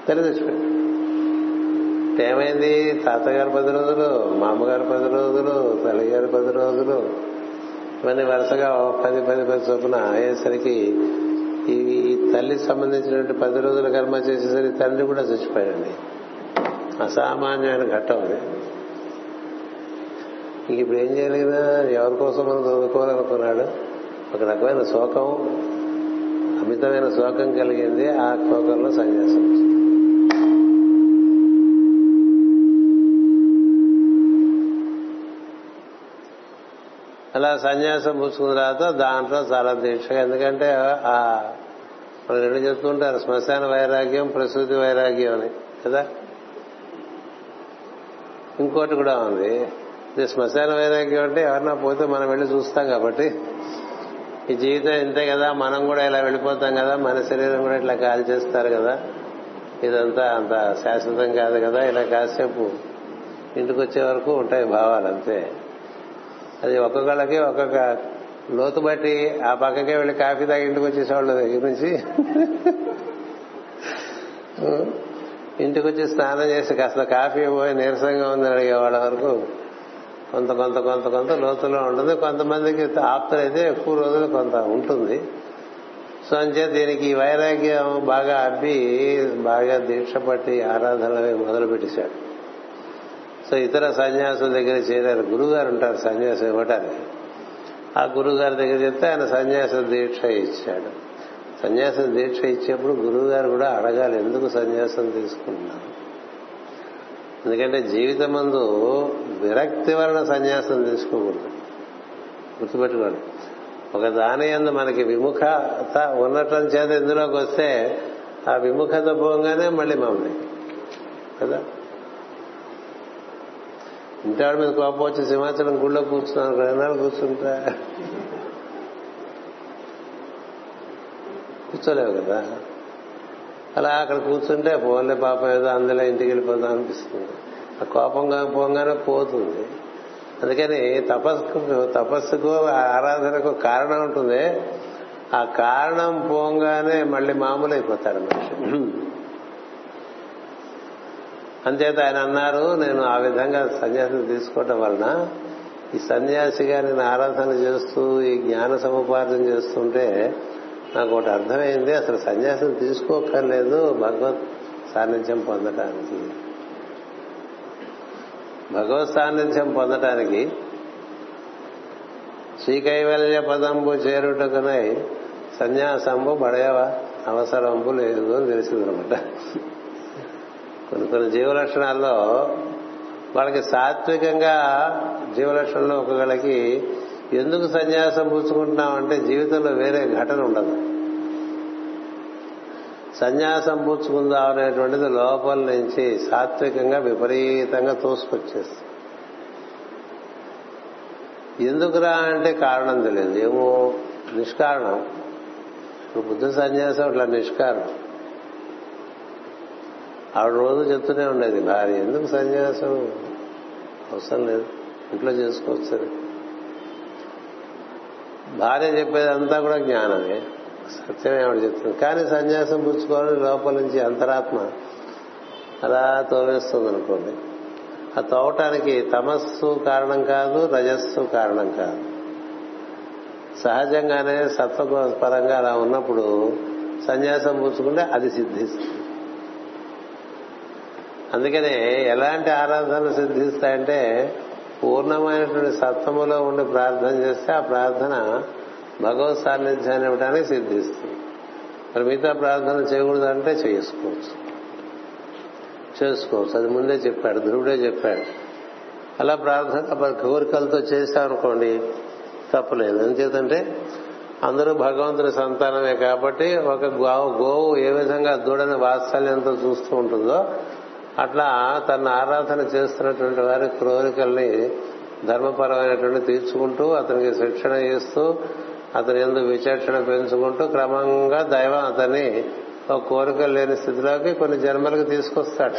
తల్లి చచ్చిపోయింది. ఏమైంది? తాతగారు పది రోజులు మామగారు పది రోజులు తల్లిగారు పది రోజులు ఇవన్నీ వరుసగా పది పది పది చొప్పున అయ్యేసరికి ఈ తల్లికి సంబంధించినటువంటి పది రోజుల కర్మ చేసేసరికి తండ్రి కూడా చచ్చిపోయాడండి. అసామాన్యమైన ఘట్టం అది. ఇప్పుడు ఏం చేయలేదా ఎవరి కోసం మనం చదువుకోవాలనుకున్నాడు? ఒక రకమైన శోకం అమితమైన శోకం కలిగింది ఆ శోకంలో సన్యాసం వచ్చింది. అలా సన్యాసం పుచ్చుకున్న తర్వాత దాంట్లో చాలా దీక్ష ఎందుకంటే ఆ మనం రెండు చెప్తుంటారు శ్మశాన వైరాగ్యం ప్రసూతి వైరాగ్యం అని కదా? ఇంకోటి కూడా ఉంది. ఇది శ్మశాన వైరాగ్యం అంటే ఎవరన్నా పోతే మనం వెళ్ళి చూస్తాం కాబట్టి. ఈ జీవితం ఇంతే కదా మనం కూడా ఇలా వెళ్ళిపోతాం కదా మన శరీరం కూడా ఇట్లా కాల్ చేస్తారు కదా. ఇదంతా అంత శాశ్వతం కాదు కదా ఇలా కాసేపు ఇంటికి వచ్చే వరకు ఉంటాయి భావాలు అంతే. అది ఒక్కొక్కళ్ళకి ఒక్కొక్క లోతు బట్టి ఆ పక్కకే వెళ్ళి కాఫీ తాగి ఇంటికి వచ్చేసేవాళ్ళు దగ్గర నుంచి. ఇంటికి వచ్చి స్నానం చేసి కాస్త కాఫీ పోయి నీరసంగా ఉందని అడిగేవాళ్ళ వరకు కొంత కొంత కొంత కొంత లోతులో ఉంటుంది. కొంతమందికి ఆప్తులైతే ఎక్కువ రోజులు కొంత ఉంటుంది. సో అంచే దీనికి ఈ వైరాగ్యం బాగా అబ్బి బాగా దీక్ష పట్టి ఆరాధనలు మొదలు పెట్టేశాడు సో ఇతర సన్యాసుల దగ్గర చేరారు. గురుగారు ఉంటారు సన్యాసం ఇవ్వటానికి. ఆ గురుగారి దగ్గర చెప్తే ఆయన సన్యాస దీక్ష ఇచ్చాడు. సన్యాసం దీక్ష ఇచ్చేప్పుడు గురువు గారు కూడా అడగాలి ఎందుకు సన్యాసం తీసుకుంటున్నారు? ఎందుకంటే జీవితం మందు విరక్తి వలన సన్యాసం తీసుకోకూడదు. గుర్తుపెట్టుకోండి. ఒక దాని ఎందు మనకి విముఖత ఉండటం చేత ఇందులోకి వస్తే ఆ విముఖత పోగానే మళ్ళీ మమ్మల్ని కదా? ఇంటాడు మీద కోపం వచ్చి సింహాచలం గుళ్ళో కూర్చున్నాను ఎన్నాళ్ళు కూర్చుంటా? కూర్చోలేవు కదా. అలా అక్కడ కూర్చుంటే పోన్లే పాపం ఏదో అందులో ఇంటికి వెళ్ళిపోదాం అనిపిస్తుంది. ఆ కోపంగా పోగానే పోతుంది. అందుకని తపస్సుకు తపస్సుకు ఆరాధనకు కారణం ఉంటుంది. ఆ కారణం పోగానే మళ్ళీ మామూలు అయిపోతారు మనిషి అంచేత ఆయన అన్నారు నేను ఆ విధంగా సన్యాసం తీసుకోవటం వలన ఈ సన్యాసిగా నేను ఆరాధన చేస్తూ ఈ జ్ఞాన సముపార్జన చేస్తుంటే నాకు ఒకటి అర్థమైంది. అసలు సన్యాసం తీసుకోకర్లేదు భగవత్ సాన్నిధ్యం పొందటానికి. భగవత్ సాన్నిధ్యం పొందటానికి శ్రీకైవల్య పదంబు చేరుటకునై సన్యాసంబు బడయవ అవసరంబు లేదు అని తెలిసిందనమాట. కొన్ని కొన్ని జీవలక్షణాల్లో వాళ్ళకి సాత్వికంగా జీవలక్షణంలో ఒకళ్ళకి ఎందుకు సన్యాసం పుచ్చుకుంటున్నామంటే జీవితంలో వేరే ఘటన ఉండదు. సన్యాసం పుచ్చుకుందాం అనేటువంటిది లోపల నుంచి సాత్వికంగా విపరీతంగా తోసుకొచ్చేస్తుంది. ఎందుకురా అంటే కారణం తెలియదు. ఏమో నిష్కారణం. ఇప్పుడు బుద్ధ సన్యాసం అట్లా నిష్కారణం. ఆవిడ రోజు చెప్తూనే ఉండేది భార్య ఎందుకు సన్యాసం? అవసరం లేదు ఇంట్లో చేసుకోవచ్చు భార్య చెప్పేదంతా కూడా జ్ఞానమే సత్యమే ఆవిడ చెప్తుంది. కానీ సన్యాసం పుచ్చుకోవాలని లోపల నుంచి అంతరాత్మ అలా తోలేస్తుంది అనుకోండి ఆ తోవటానికి తమస్సు కారణం కాదు రజస్సు కారణం కాదు. సహజంగానే సత్వ పరంగా అలా ఉన్నప్పుడు సన్యాసం పుచ్చుకుంటే అది సిద్ధిస్తుంది. అందుకనే ఎలాంటి ఆరాధనలు సిద్ధిస్తాయంటే పూర్ణమైనటువంటి సత్వములో ఉండి ప్రార్థన చేస్తే ఆ ప్రార్థన భగవత్ సాన్నిధ్యాన్ని ఇవ్వడానికి సిద్ధిస్తుంది. మరి మిగతా ప్రార్థన చేయకూడదంటే చేసుకోవచ్చు. చేసుకోవచ్చు. అది ముందే చెప్పాడు ధ్రువుడే చెప్పాడు. అలా ప్రార్థన కోరికలతో చేశామనుకోండి తప్పలేదు. ఎందుచేతంటే అందరూ భగవంతుని సంతానమే కాబట్టి ఒక గోవు ఏ విధంగా దూడని వాత్సల్యంతో చూస్తూ ఉంటుందో అట్లా తన ఆరాధన చేస్తున్నటువంటి వారి కోరికల్ని ధర్మపరమైనటువంటి తీర్చుకుంటూ అతనికి శిక్షణ ఇస్తూ అతని ఎందుకు విచక్షణ పెంచుకుంటూ క్రమంగా దైవం అతన్ని ఒక కోరికలు లేని స్థితిలోకి కొన్ని జన్మలకు తీసుకొస్తాడు.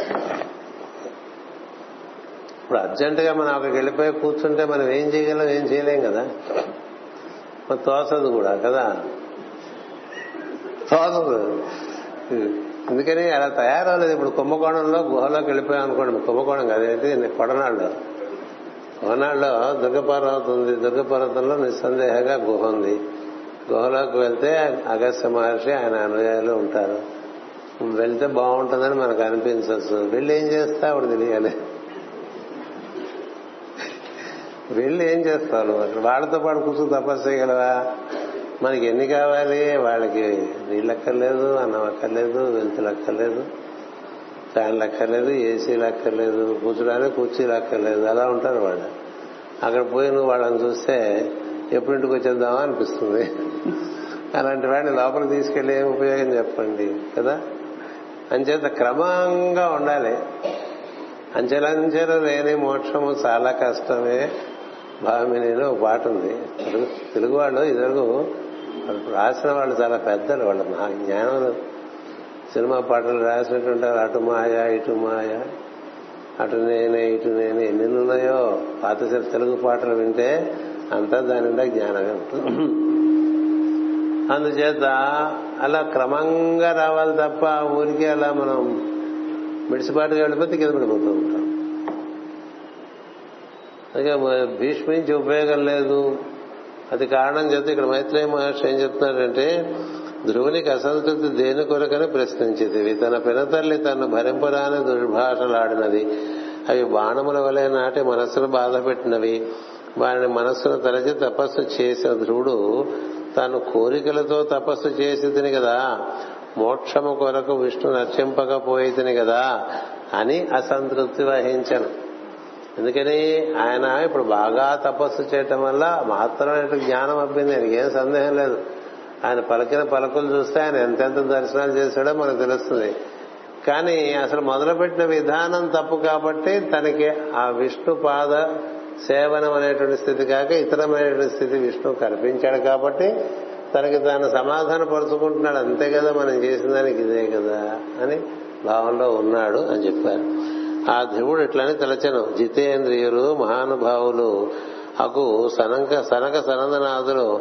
ఇప్పుడు అర్జెంటుగా మనం అక్కడికి వెళ్ళిపోయి కూర్చుంటే మనం ఏం చేయగలం ఏం చేయలేం కదా? తోసదు కూడా కదా? తోసదు అందుకని అలా తయారవలేదు ఇప్పుడు కుంభకోణంలో గుహలోకి వెళ్ళిపోయాం అనుకోండి. కుంభకోణం కదేంటి కొడనాళ్ళు కొడనాళ్ళలో దుర్గపర్వతం ఉంది దుర్గపర్వతంలో నిస్సందేహంగా గుహ ఉంది. గుహలోకి వెళ్తే అగస్త్య మహర్షి ఆయన అనుయాయులు ఉంటారు. వెళ్తే బాగుంటుందని మనకు అనిపించవచ్చు వెళ్ళి ఏం చేస్తా అప్పుడు తెలియాలి. వెళ్ళి ఏం చేస్తావు వాళ్ళతో పాటు కూర్చొని తపస్సు చేయగలవా? మనకి ఎన్ని కావాలి? వాళ్ళకి నీళ్ళు అక్కర్లేదు అన్నం అక్కర్లేదు వెలుతులు అక్కర్లేదు ఫ్యాన్లు అక్కర్లేదు ఏసీలు అక్కర్లేదు కూర్చోడానికి కుర్చీలు అక్కర్లేదు అలా ఉంటారు వాళ్ళు. అక్కడ పోయి నువ్వు వాళ్ళని చూస్తే ఎప్పుడింటికి వచ్చేద్దామా అనిపిస్తుంది. అలాంటి వాడిని లోపలికి తీసుకెళ్ళి ఏం ఉపయోగం చెప్పండి కదా? అంచేత క్రమంగా ఉండాలి. అంచెలంచెలు లేని మోక్షము చాలా కష్టమే. భామినిలో ఒక పాట ఉంది. తెలుగు తెలుగు వాళ్ళు ఇదివరకు రాసిన వాళ్ళు చాలా పెద్దలు వాళ్ళ నా జ్ఞానం. సినిమా పాటలు రాసినటువంటి అటు మాయ ఇటు మాయ అటు నేనే ఇటు నేనే ఎన్ని ఉన్నాయో పాత తెలుగు పాటలు వింటే అంతా దాని నిండా జ్ఞానమే ఉంటుంది. అందుచేత అలా క్రమంగా రావాలి తప్ప ఊరికే అలా మనం మిడిసిపాటుగా వెళ్ళిపోతే కింద పడిపోతూ ఉంటాం. అందుకే భీష్మించి ఉపయోగం లేదు. అది కారణం చెప్తే ఇక్కడ మైత్రేయ మహర్షి ఏం చెప్తున్నాడంటే ధ్రువునికి అసంతృప్తి దేని కొరకని ప్రశ్నించేది. తన పినతల్లి తను భరింపరాని దుర్భాషలాడినది అవి బాణముల వలె నాటి మనస్సును బాధ పెట్టినవి వారిని మనస్సును తలచి తపస్సు చేసిన ధ్రువుడు తాను కోరికలతో తపస్సు చేసి కదా. మోక్షము కొరకు విష్ణు నర్చింపకపోయితిని కదా అని అసంతృప్తి వహించను. ఎందుకని ఆయన ఇప్పుడు బాగా తపస్సు చేయటం వల్ల మహత్తరమైన జ్ఞానం అబ్బింది. ఆయనకి ఏం సందేహం లేదు. ఆయన పలికిన పలుకులు చూస్తే ఆయన ఎంతెంత దర్శనాలు చేశాడో మనకు తెలుస్తుంది. కానీ అసలు మొదలుపెట్టిన విధానం తప్పు కాబట్టి తనకి ఆ విష్ణు పాద సేవనం అనేటువంటి స్థితి కాక ఇతరమైనటువంటి స్థితి విష్ణు కల్పించాడు కాబట్టి తనకి తాను సమాధాన పరుచుకుంటున్నాడు. అంతే కదా మనం చేసిన దానికి ఇదే కదా అని భావంలో ఉన్నాడు అని చెప్పారు. ఆ ధ్రువుడు ఇట్లని తలచను జితేంద్రియులు మహానుభావులు అకు సనక సనక సనందనాథులు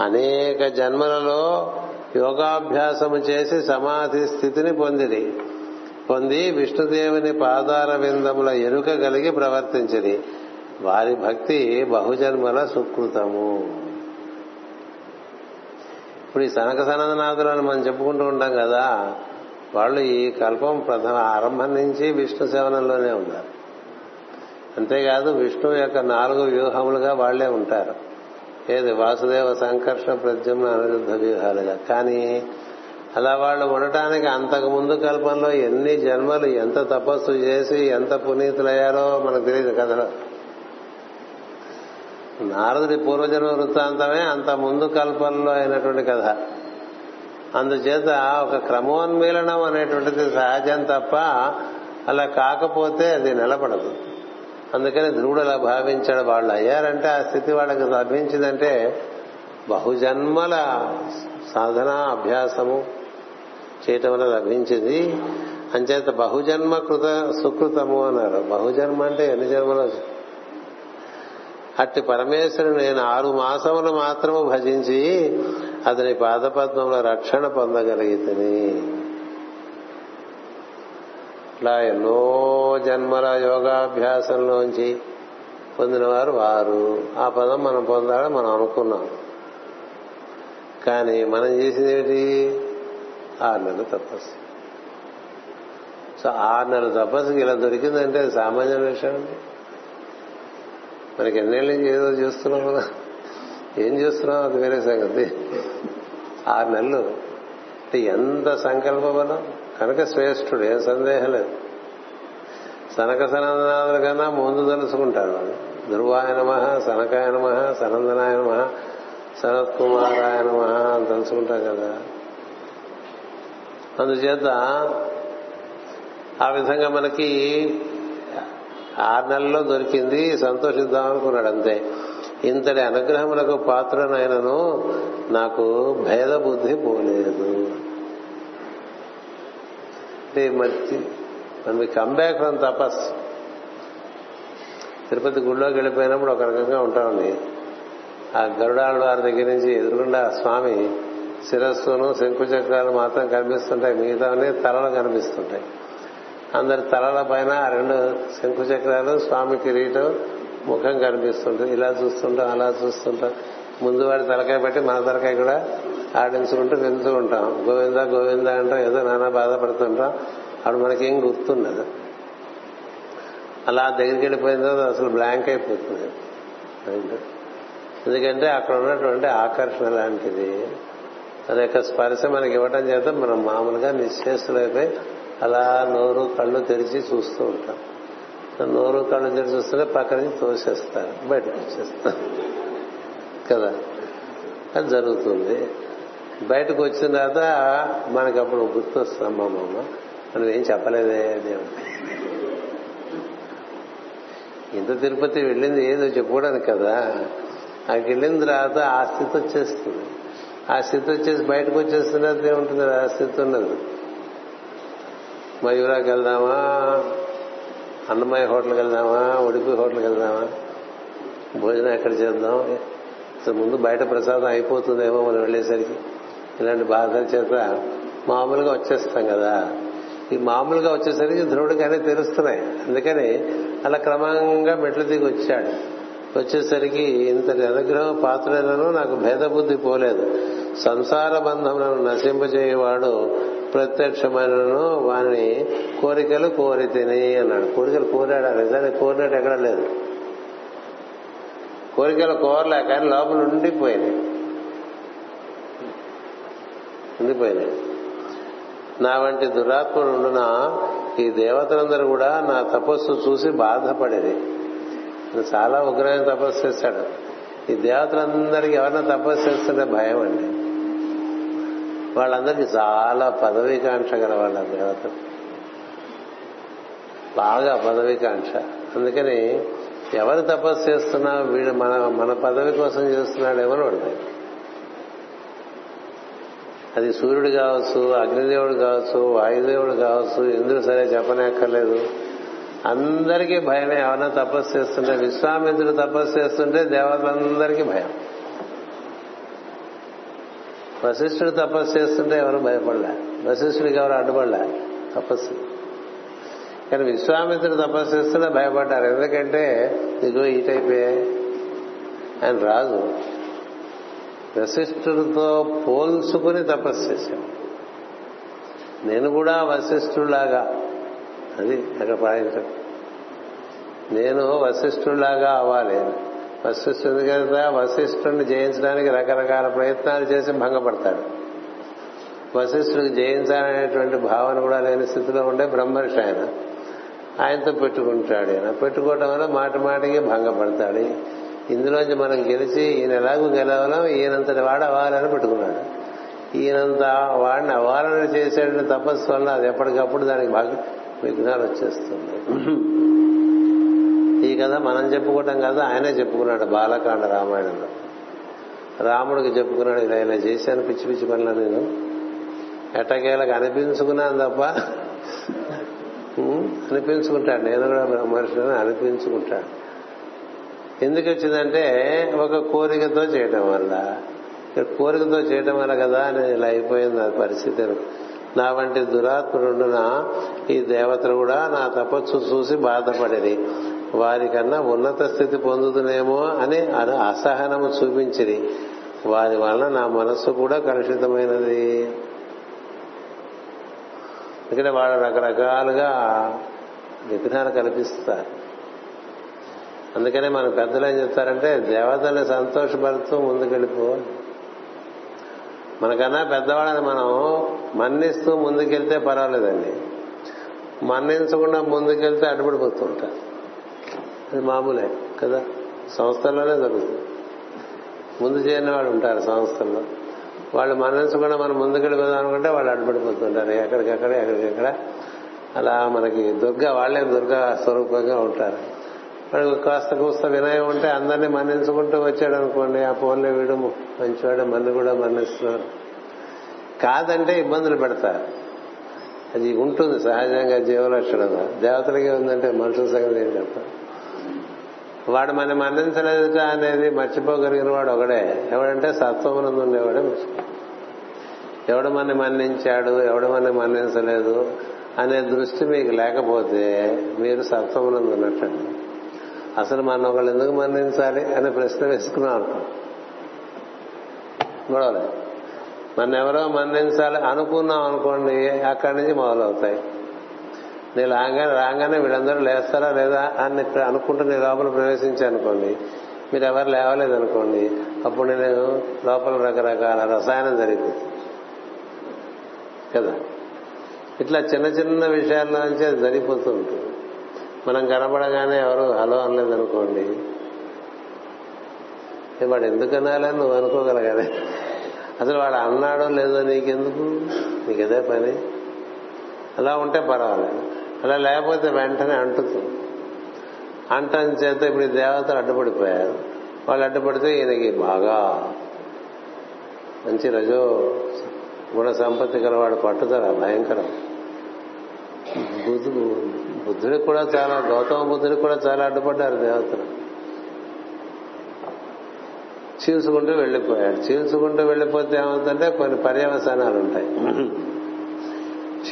అనేక జన్మలలో యోగాభ్యాసము చేసి సమాధి స్థితిని పొందిరి. పొంది విష్ణుదేవుని పాదార విందముల ఎరుక కలిగి ప్రవర్తించిరి. వారి భక్తి బహుజన్మల సుకృతము. ఇప్పుడు ఈ సనక సనందనాథులను మనం చెప్పుకుంటూ ఉంటాం కదా వాళ్ళు ఈ కల్పం ప్రధాన ఆరంభం నుంచి విష్ణు సేవనంలోనే ఉన్నారు. అంతేకాదు విష్ణువు యొక్క నాలుగు వ్యూహములుగా వాళ్ళే ఉంటారు. ఏది వాసుదేవ సంకర్షణ ప్రద్యుమ్న అనిరుద్ధ వ్యూహాలుగా. కానీ అలా వాళ్ళు ఉండటానికి అంతకు ముందు కల్పంలో ఎన్ని జన్మలు ఎంత తపస్సు చేసి ఎంత పునీతులయ్యారో మనకు తెలియదు కథలో. నారదుడి పూర్వజన్మ వృత్తాంతమే అంత ముందు కల్పంలో అయినటువంటి కథ. అందుచేత ఒక క్రమోన్మీలనం అనేటువంటిది సహజం తప్ప అలా కాకపోతే అది నిలబడదు. అందుకని ధ్రువుడు అలా భావించాడు వాళ్ళు. అయ్యారంటే ఆ స్థితి వాళ్ళకి లభించిందంటే బహుజన్మల సాధన అభ్యాసము చేయటం వల్ల లభించింది. అంచేత బహుజన్మ కృత సుకృతము అన్నారు. బహుజన్మ అంటే ఎన్ని జన్మలు? అట్టి పరమేశ్వరుని నేను ఆరు మాసములు మాత్రము భజించి అతని పాదపద్మంలో రక్షణ పొందగలిగితని. ఇట్లా ఎన్నో జన్మల యోగాభ్యాసంలోంచి పొందినవారు వారు. ఆ పదం మనం పొందాలని మనం అనుకున్నాం. కానీ మనం చేసింది ఏంటి ఆరు నెలలు తపస్సు. సో ఆరు నెలల తపస్సుకి ఇలా దొరికిందంటే అది సామాన్య విషయం అండి. మనకి ఎన్నేళ్ళ నుంచి ఏదో చేస్తున్నాం కదా. ఏం చేస్తున్నాం అది వేరే సంగతి. ఆరు నెలలు. అంటే ఎంత సంకల్ప బలం కనుక శ్రేష్ఠుడు ఏం సందేహం లేదు. సనక సనందనాథుల కన్నా ముందు తెలుసుకుంటారు వాళ్ళు. ధ్రువాయ నమ సనకాయ నమ సనందనాయ నమ శరత్ కుమారాయ నమ అని తెలుసుకుంటాం కదా. అందుచేత ఆ విధంగా మనకి ఆరు నెలల్లో దొరికింది సంతోషిద్దాం అనుకున్నాడు అంతే. ఇంతటి అనుగ్రహములకు పాత్రనైనను నాకు భేద బుద్ధి పోలేదు. అంటే మరి మనం ఫ్రమ్ తపస్ తిరుపతి గుడిలోకి వెళ్ళిపోయినప్పుడు ఒక రకంగా ఉంటామండి. ఆ గరుడాళ్ళ వారి దగ్గర నుంచి ఎదురుగుండా స్వామి శిరస్సును శంకుచక్రాలు మాత్రం కనిపిస్తుంటాయి మిగతావన్నీ తలలు కనిపిస్తుంటాయి. అందరి తలల పైన ఆ రెండు శంకుచక్రాలు స్వామి కిరీటం ముఖం కనిపిస్తుంటుంది. ఇలా చూస్తుంటాం అలా చూస్తుంటాం. ముందు వాడి తలకాయ పెట్టి మన తలకాయ కూడా ఆడించుకుంటూ వెళ్తూ ఉంటాం. గోవింద గోవింద అంటాం ఏదో నానా బాధపడుతుంటాం. అప్పుడు మనకేం గుర్తుండదు. అలా దగ్గరికి వెళ్ళిపోయిన తర్వాత అసలు బ్లాంక్ అయిపోతుంది. ఎందుకంటే అక్కడ ఉన్నటువంటి ఆకర్షణ లాంటిది. దాని యొక్క స్పర్శ మనకి ఇవ్వటం చేత మనం మామూలుగా నిశ్చేస్తులైపోయి అలా నోరు కళ్ళు తెరిచి చూస్తూ ఉంటాం. నోరు కళ్ళు తెరిచి చూస్తుంటే పక్క నుంచి తోసేస్తారు బయటకు వచ్చేస్తారు. కదా? అది జరుగుతుంది. బయటకు వచ్చిన తర్వాత మనకి అప్పుడు గుర్తొస్తుంది అమ్మమ్మ మనం ఏం చెప్పలేదే దేవుడు ఇంత తిరుపతి వెళ్ళింది ఏదో చెప్పుకోవడానికి కదా? అక్కడికి వెళ్ళిన తర్వాత ఆ స్థితి వచ్చేస్తుంది. ఆ స్థితి వచ్చేసి బయటకు వచ్చేస్తున్న తర్వాత ఏముంటుంది? ఆ స్థితి ఉన్నది. మయూరాకి వెళ్దామా? అన్నమయ్య హోటల్కి వెళ్దామా? ఉడిపి హోటల్కి వెళ్దామా? భోజనం ఎక్కడ చేద్దాం? అసలు ముందు బయట ప్రసాదం అయిపోతుందేమో మనం వెళ్ళేసరికి. ఇలాంటి బాధల చేత మామూలుగా వచ్చేస్తాం కదా. ఈ మామూలుగా వచ్చేసరికి ధ్రువుడికి తెలుస్తున్నాయి. అందుకని అలా క్రమంగా మెట్లు దిగి వచ్చాడు. వచ్చేసరికి ఇంతటి అనుగ్రహం పాత్రలను నాకు భేద బుద్ధి పోలేదు. సంసార బంధములను నశింపజేయవాడు ప్రత్యక్షమైనను వాని కోరికలు కోరి తిని అన్నాడు. కోరికలు కోరాడు? నిజానికి కోరినట్టు ఎక్కడ లేదు. కోరికలు కోరలే కానీ లోపల ఉండిపోయినాయి ఉండిపోయినాయి నా వంటి దురాత్మనుండున ఈ దేవతలందరూ కూడా నా తపస్సు చూసి బాధపడేది. చాలా ఉగ్రమైన తపస్సు చేశాడు. ఈ దేవతలందరికీ ఎవరైనా తపస్సు చేస్తుంటే భయం అండి. వాళ్ళందరికీ చాలా పదవీకాంక్ష గల వాళ్ళ దేవతలు బాగా పదవీకాంక్ష. అందుకని ఎవరు తపస్సు చేస్తున్నా వీడు మన మన పదవి కోసం చేస్తున్నాడు ఎవరు వాడు అది సూర్యుడు కావచ్చు అగ్నిదేవుడు కావచ్చు వాయుదేవుడు కావచ్చు ఎందుకు సరే చెప్పనక్కర్లేదు. అందరికీ భయమే. ఎవరైనా తపస్సు చేస్తుంటే విశ్వామిత్రుడు తపస్సు చేస్తుంటే దేవతలందరికీ భయం. వశిష్ఠుడు తపస్సు చేస్తుంటే ఎవరు భయపడలే. వశిష్ఠుడికి ఎవరు అడ్డుపడలే. తపస్సు. కానీ విశ్వామిత్రుడు తపస్సు చేస్తుంటే భయపడ్డారు. ఎందుకంటే ఇదిగో ఈ టైపే. ఆయన రాజు. వశిష్ఠుడితో పోల్చుకుని తపస్సు చేశాను నేను కూడా వశిష్ఠుడిలాగా. అది అక్కడ పాయింట్. నేను వశిష్ఠుడిలాగా అవ్వాలి వశిష్ఠుడు కదా వశిష్ఠుడిని జయించడానికి రకరకాల ప్రయత్నాలు చేసి భంగపడతాడు. వశిష్ఠుడికి జయించాలనేటువంటి భావన కూడా లేని స్థితిలో ఉండే బ్రహ్మర్షి ఆయన. ఆయనతో పెట్టుకుంటాడు ఆయన. పెట్టుకోవటం వల్ల మాటి మాటికి భంగపడతాడు. ఇందులోంచి మనం గెలిచి ఈయన ఎలాగూ గెలవాలో ఈయనంతటి వాడు అవ్వాలని పెట్టుకున్నాడు. ఈయనంత వాడిని అవ్వాలని చేసేటువంటి తపస్సు వల్ల అది ఎప్పటికప్పుడు దానికి భాగ విఘ్నాలు వచ్చేస్తుంది. ఈ కథ మనం చెప్పుకోవటం కాదు ఆయనే చెప్పుకున్నాడు బాలకాండ రామాయణంలో. రాముడికి చెప్పుకున్నాడు ఇలా ఇలా చేశాను పిచ్చి పిచ్చి పనులు నేను. ఎట్టకేలకు అనిపించుకున్నాను తప్ప అనిపించుకుంటాడు. నేను కూడా బ్రహ్మర్షిని అనిపించుకుంటాడు. ఎందుకు వచ్చిందంటే ఒక కోరికతో చేయటం వల్ల. కోరికతో చేయటం వల్ల కదా నేను ఇలా అయిపోయింది ఆ పరిస్థితి. నా వంటి దురాత్ముడున్న ఈ దేవతలు కూడా నా తపస్సు చూసి బాధపడేది వారికన్నా ఉన్నత స్థితి పొందుతునేమో అని అసహనము చూపించిది వారి వలన నా మనస్సు కూడా కలుషితమైనది. ఎందుకంటే వాళ్ళు రకరకాలుగా విఘ్నాలు కల్పిస్తారు అందుకనే మన పెద్దలు ఏం చెప్తారంటే దేవతల్ని సంతోషపడుతూ ముందుకెళ్ళిపో. మనకన్నా పెద్దవాళ్ళని మనం మన్నిస్తూ ముందుకెళ్తే పర్వాలేదండి. మన్నించకుండా ముందుకెళ్తే అడ్డుపడిపోతూ ఉంటారు. అది మామూలే కదా? సంస్థల్లోనే జరుగుతుంది. ముందు చేయని వాళ్ళు ఉంటారు సంస్థల్లో. వాళ్ళు మన్నించకుండా మనం ముందుకెళ్ళిపోదాం అనుకుంటే వాళ్ళు అడ్డుపడిపోతుంటారు. ఎక్కడికక్కడ ఎక్కడికక్కడ. అలా మనకి దుర్గా వాళ్ళే దుర్గా స్వరూపంగా ఉంటారు. వాళ్ళు కాస్త కూస్త వినయం ఉంటే అందరినీ మన్నించుకుంటూ వచ్చాడు అనుకోండి ఆ ఫోన్లో వీడు మంచివాడు మన్ను కూడా మన్నిస్తున్నారు. కాదంటే ఇబ్బందులు పెడతారు. అది ఉంటుంది సహజంగా జీవలక్షణంగా దేవతలకే ఉందంటే మనుషుల సంగతి ఏం చెప్తారు వాడు మన మన్నించలేదుగా అనేది మర్చిపోగలిగిన వాడు ఒకడే. ఎవడంటే సత్వమునందు ఉండేవాడే ఎవడు మన మన్నించాడు ఎవడు మన మన్నించలేదు అనే దృష్టి మీకు లేకపోతే మీరు సత్వమునందు ఉన్నట్టండి. అసలు మన ఒకళ్ళు ఎందుకు మన్నించాలి అనే ప్రశ్న వేసుకున్నాం అనుకో. గొడవలే. మన ఎవరో మన్నించాలి అనుకున్నాం అనుకోండి అక్కడి నుంచి మొదలవుతాయి. నేను రాగానే రాగానే వీళ్ళందరూ లేస్తారా లేదా అని ఇక్కడ అనుకుంటూ నేను లోపల ప్రవేశించానుకోండి. మీరు ఎవరు లేవలేదు అనుకోండి అప్పుడు నేను లోపల రకరకాల రసాయనం జరిగింది కదా? ఇట్లా చిన్న చిన్న విషయాల నుంచి అది జరిగిపోతూ ఉంటుంది. మనం కనపడగానే ఎవరు హలో అనలేదు అనుకోండి వాడు ఎందుకు అనాలని నువ్వు అనుకోగలగానే? అసలు వాడు అన్నాడో లేదో నీకెందుకు? నీకు ఇదే పని. అలా ఉంటే పర్వాలేదు. అలా లేకపోతే వెంటనే అంటుతుంది. అంటని చేత ఇప్పుడు ఈ దేవతలు అడ్డుపడిపోయారు. వాళ్ళు అడ్డుపడితే ఈయనకి బాగా మంచి రజో గుణ సంపత్తి గలవాడు పట్టుదల భయంకరం. బుద్ధు బుద్ధుడికి కూడా చాలా గౌతమ బుద్ధుడికి కూడా చాలా అడ్డుపడ్డారు దేవతలు. చీల్చుకుంటూ వెళ్ళిపోయాడు చీల్చుకుంటూ వెళ్ళిపోతే ఏమవుతుందంటే కొన్ని పర్యవసానాలు ఉంటాయి.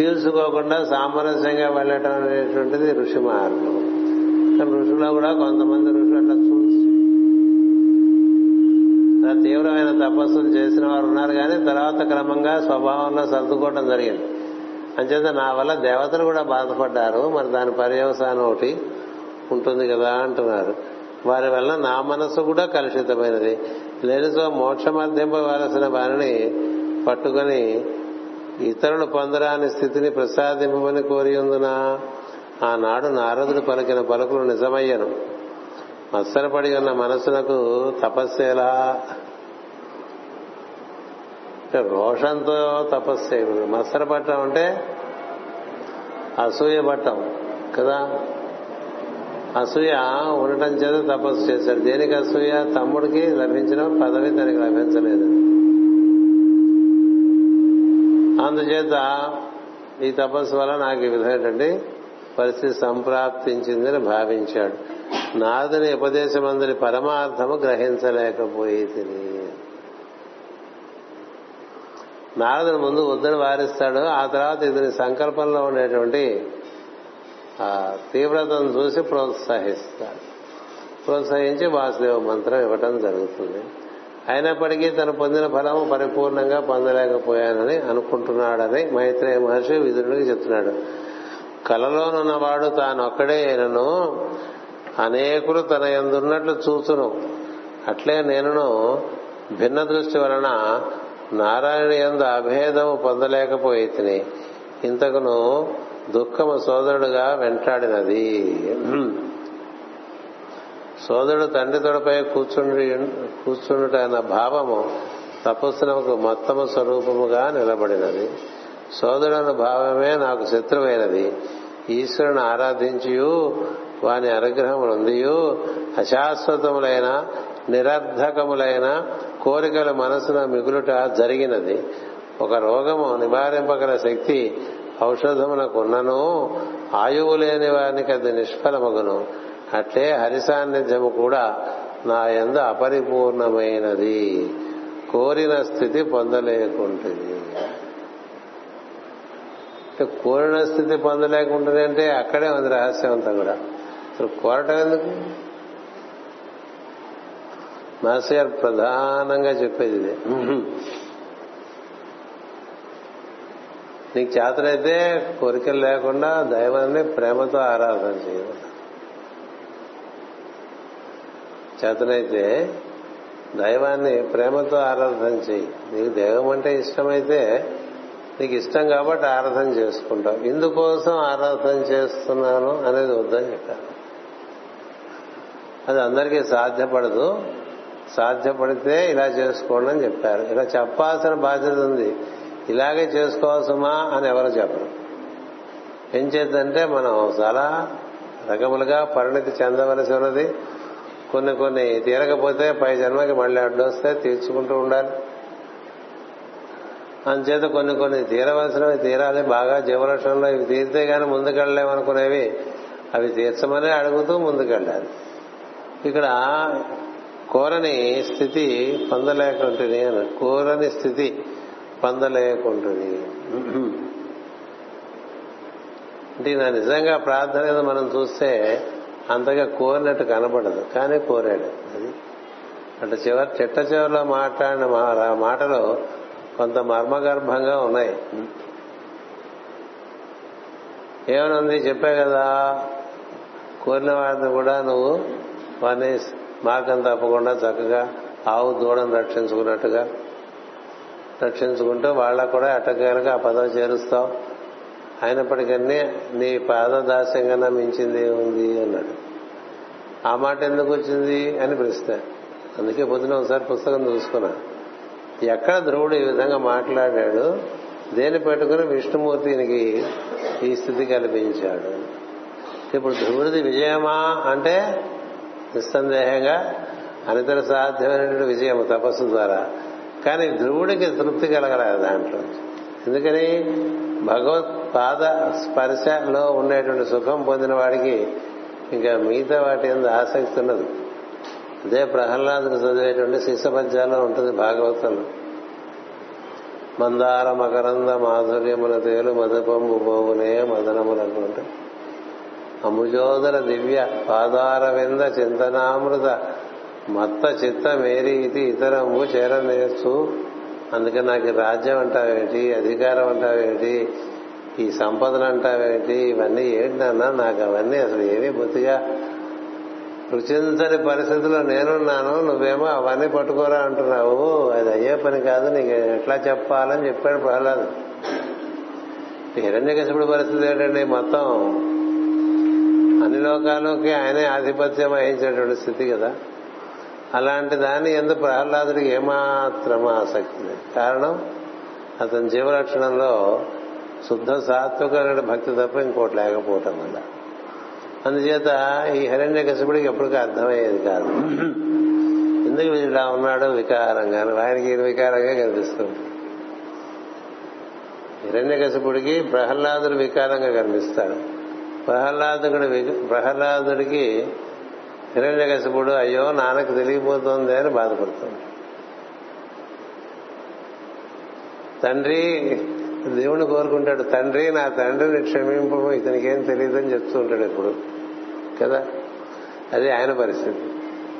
చీల్చుకోకుండా సామరస్యంగా వెళ్ళటం అనేటువంటిది ఋషి మార్గం ఋషుల్లో కూడా కొంతమంది ఋషులు అట్లా చూసి తీవ్రమైన తపస్సులు చేసిన వారు ఉన్నారు కానీ తర్వాత క్రమంగా స్వభావంలో సర్దుకోవటం జరిగింది. అంచేత నా వల్ల దేవతలు కూడా బాధపడ్డారు మరి దాని పర్యవసానం ఒకటి ఉంటుంది కదా అంటున్నారు. వారి వల్ల నా మనసు కూడా కలుషితమైనది. లేనితో మోక్షమర్థింపవలసిన వారిని పట్టుకొని ఇతరులు పొందరాని స్థితిని ప్రసాదింపమని కోరి ఆనాడు నారదుడు పలికిన పలుకులు నిజమయ్యను. మత్సరపడి ఉన్న మనసునకు తపస్సేలా. రోషంతో తపస్సు చేయకూడదు. మత్సరపడటం అంటే అసూయ పట్టం కదా? అసూయ ఉండటం చేత తపస్సు చేశాడు. దేనికి అసూయ? తమ్ముడికి లభించిన పదవి తనకి లభించలేదు. అందుచేత ఈ తపస్సు వల్ల నాకు ఈ విధమైనటువంటి పరిస్థితి సంప్రాప్తించిందని భావించాడు. నారదుని ఉపదేశమందుని పరమార్థము గ్రహించలేకపోయి తిని నారదుని ముందు వద్దని వారిస్తాడు. ఆ తర్వాత ఇతని సంకల్పంలో ఉండేటువంటి ఆ తీవ్రతను చూసి ప్రోత్సహిస్తాడు. ప్రోత్సహించి వాసుదేవ మంత్రం ఇవ్వటం జరుగుతుంది. అయినప్పటికీ తను పొందిన ఫలము పరిపూర్ణంగా పొందలేకపోయానని అనుకుంటున్నాడని మైత్రేయ మహర్షి విదురుడికి చెప్తున్నాడు. కలలోనున్నవాడు తానొక్కడే అయినను అనేకులు తన ఎందున్నట్లు చూచును. అట్లే నేనును భిన్న దృష్టి వలన నారాయణ ఎందు అభేదము పొందలేకపోయి తిని ఇంతకును దుఃఖము సోదరుడుగా వెంటాడినది. సోదరుడు తండ్రి తొడపై కూర్చుండి కూర్చుండుట అన్న భావము తపస్సునకు మొత్తము స్వరూపముగా నిలబడినది. సోదరుడు భావమే నాకు శత్రువైనది. ఈశ్వరుని ఆరాధించియు వాని అనుగ్రహం నొందియు అశాశ్వతములైన నిరర్ధకములైన కోరికల మనసున మిగులుట జరిగినది. ఒక రోగము నివారింపగల శక్తి ఔషధమునకున్నను. ఆయువు లేని వారికి అది నిష్ఫలమగును. అట్లే హరి సాన్నిధ్యము కూడా నా ఎందు అపరిపూర్ణమైనది. కోరిన స్థితి పొందలేకుంటుంది. కోరిన స్థితి పొందలేకుంటుంది అంటే అక్కడే ఉంది రహస్యం అంతా కూడా. అసలు కోరటం ఎందుకు? మాస్టర్ గారు ప్రధానంగా చెప్పేది ఇది. నీకు చేతనైతే కోరికలు లేకుండా దైవాన్ని ప్రేమతో ఆరాధన చేయదు చేతనైతే దైవాన్ని ప్రేమతో ఆరాధన చేయి. నీకు దైవం అంటే ఇష్టమైతే నీకు ఇష్టం కాబట్టి ఆరాధన చేసుకుంటావు. ఇందుకోసం ఆరాధన చేస్తున్నాను అనేది వద్దని చెప్పారు. అది అందరికీ సాధ్యపడదు. సాధ్యపడితే ఇలా చేసుకోండి అని చెప్పారు. ఇలా చెప్పాల్సిన బాధ్యత ఉంది. ఇలాగే చేసుకోవాల్సమా అని ఎవరు చెప్పరు. ఏం చేద్దంటే మనం చాలా రకములుగా పరిణితి చెందవలసి ఉన్నది. కొన్ని కొన్ని తీరకపోతే పై జన్మకి మళ్ళీ అడ్డొస్తే తీర్చుకుంటూ ఉండాలి. అంచేత కొన్ని కొన్ని తీరవలసినవి తీరాలి. బాగా జీవలక్షణంలో ఇవి తీరితే గాని ముందుకెళ్ళలేమనుకునేవి అవి తీర్చమనే అడుగుతూ ముందుకెళ్ళాలి. ఇక్కడ కోరని స్థితి పొందలేకుంటుంది అని. కోరని స్థితి పొందలేకుంటుంది. అంటే నా నిజంగా ప్రార్థన మనం చూస్తే అంతగా కోరినట్టు కనబడదు. కానీ కోరాడు. అది అంటే చివరి చిట్ట చివరిలో మాట్లాడిన మా- మాటలు కొంత మర్మగర్భంగా ఉన్నాయి. ఏమనుంది? చెప్పా కదా. కోరిన వారిని కూడా నువ్వు వారిని మార్గం తప్పకుండా చక్కగా ఆవు దూడను రక్షించుకున్నట్టుగా రక్షించుకుంటూ వాళ్ళకు కూడా అటకాలుగా ఆ పదవి చేరుస్తావు. అయినప్పటికీ నీ పాదదాస్యం కన్నా మించింది ఏముంది అన్నాడు. ఆ మాట ఎందుకు వచ్చింది అని ప్రశ్న. అందుకే పొద్దున ఒకసారి పుస్తకం చూసుకున్నా. ఎక్కడ ధ్రువుడు ఈ విధంగా మాట్లాడాడు? దేని పెట్టుకుని విష్ణుమూర్తినికి ఈ స్థితి కల్పించాడు? ఇప్పుడు ధ్రువుడిది విజయమా అంటే నిస్సందేహంగా అనితర సాధ్యమైనటువంటి విజయం తపస్సు ద్వారా. కానీ ధ్రువుడికి తృప్తి కలగలేదు దాంట్లో. ఎందుకని? భగవత్ పాద స్పర్శలో ఉండేటువంటి సుఖం పొందిన వాడికి ఇంకా మిగతా వాటి మీద ఆసక్తి ఉన్నది. అదే ప్రహ్లాదుడు చదివేటువంటి శిశపద్యాల్లో ఉంటుంది భాగవతంలో మందార మకరంద మాధుర్యముల తేలు మధుపంబు పోవునే మదనములకు అముజోదర దివ్య పాదారవింద చింతనామృత మత్త చిత్త మేరీ ఇది ఇతరము చేరనేస్తూ అందుకే నాకు రాజ్యం అంటావేటి అధికారం అంటావేటి ఈ సంపదలు అంటావేంటి? ఇవన్నీ ఏంటన్నా నాకు అవన్నీ అసలు ఏమీ బొత్తిగా రుచించని పరిస్థితుల్లో నేనున్నాను నువ్వేమో అవన్నీ పట్టుకోరా అంటున్నావు. అది అయ్యే పని కాదు నీకు ఎట్లా చెప్పాలని చెప్పాడు ప్రహ్లాదు. హిరణ్యకశిపుడి పరిస్థితి ఏంటండి మొత్తం? అన్ని లోకాలకి ఆయనే ఆధిపత్యం వహించేటువంటి స్థితి కదా. అలాంటి దాన్ని ఎందుకు ప్రహ్లాదుడికి ఏమాత్రం ఆసక్తి లేదు. కారణం అతని జీవలక్షణంలో శుద్ధ సాత్వికమైన భక్తి తప్ప ఇంకోటి లేకపోవటం వల్ల. అందుచేత ఈ హిరణ్య కసిపుడికి ఎప్పటికీ అర్థమయ్యేది కాదు. ఎందుకు వీడు ఇలా ఉన్నాడు వికారంగా ఆయనకి ఇది వికారంగా కనిపిస్తుంది. హిరణ్య కసిపుడికి ప్రహ్లాదుడు వికారంగా కనిపిస్తాడు. ప్రహ్లాదుడు ప్రహ్లాదుడికి హిరణ్య కసిపుడు అయ్యో నాన్నకు తెలియపోతుంది అని బాధపడుతుంది. తండ్రి దేవుని కోరుకుంటాడు తండ్రి నా తండ్రిని క్షమింపు ఇతనికేం తెలియదని చెప్తూ ఉంటాడు ఇప్పుడు కదా? అది ఆయన పరిస్థితి.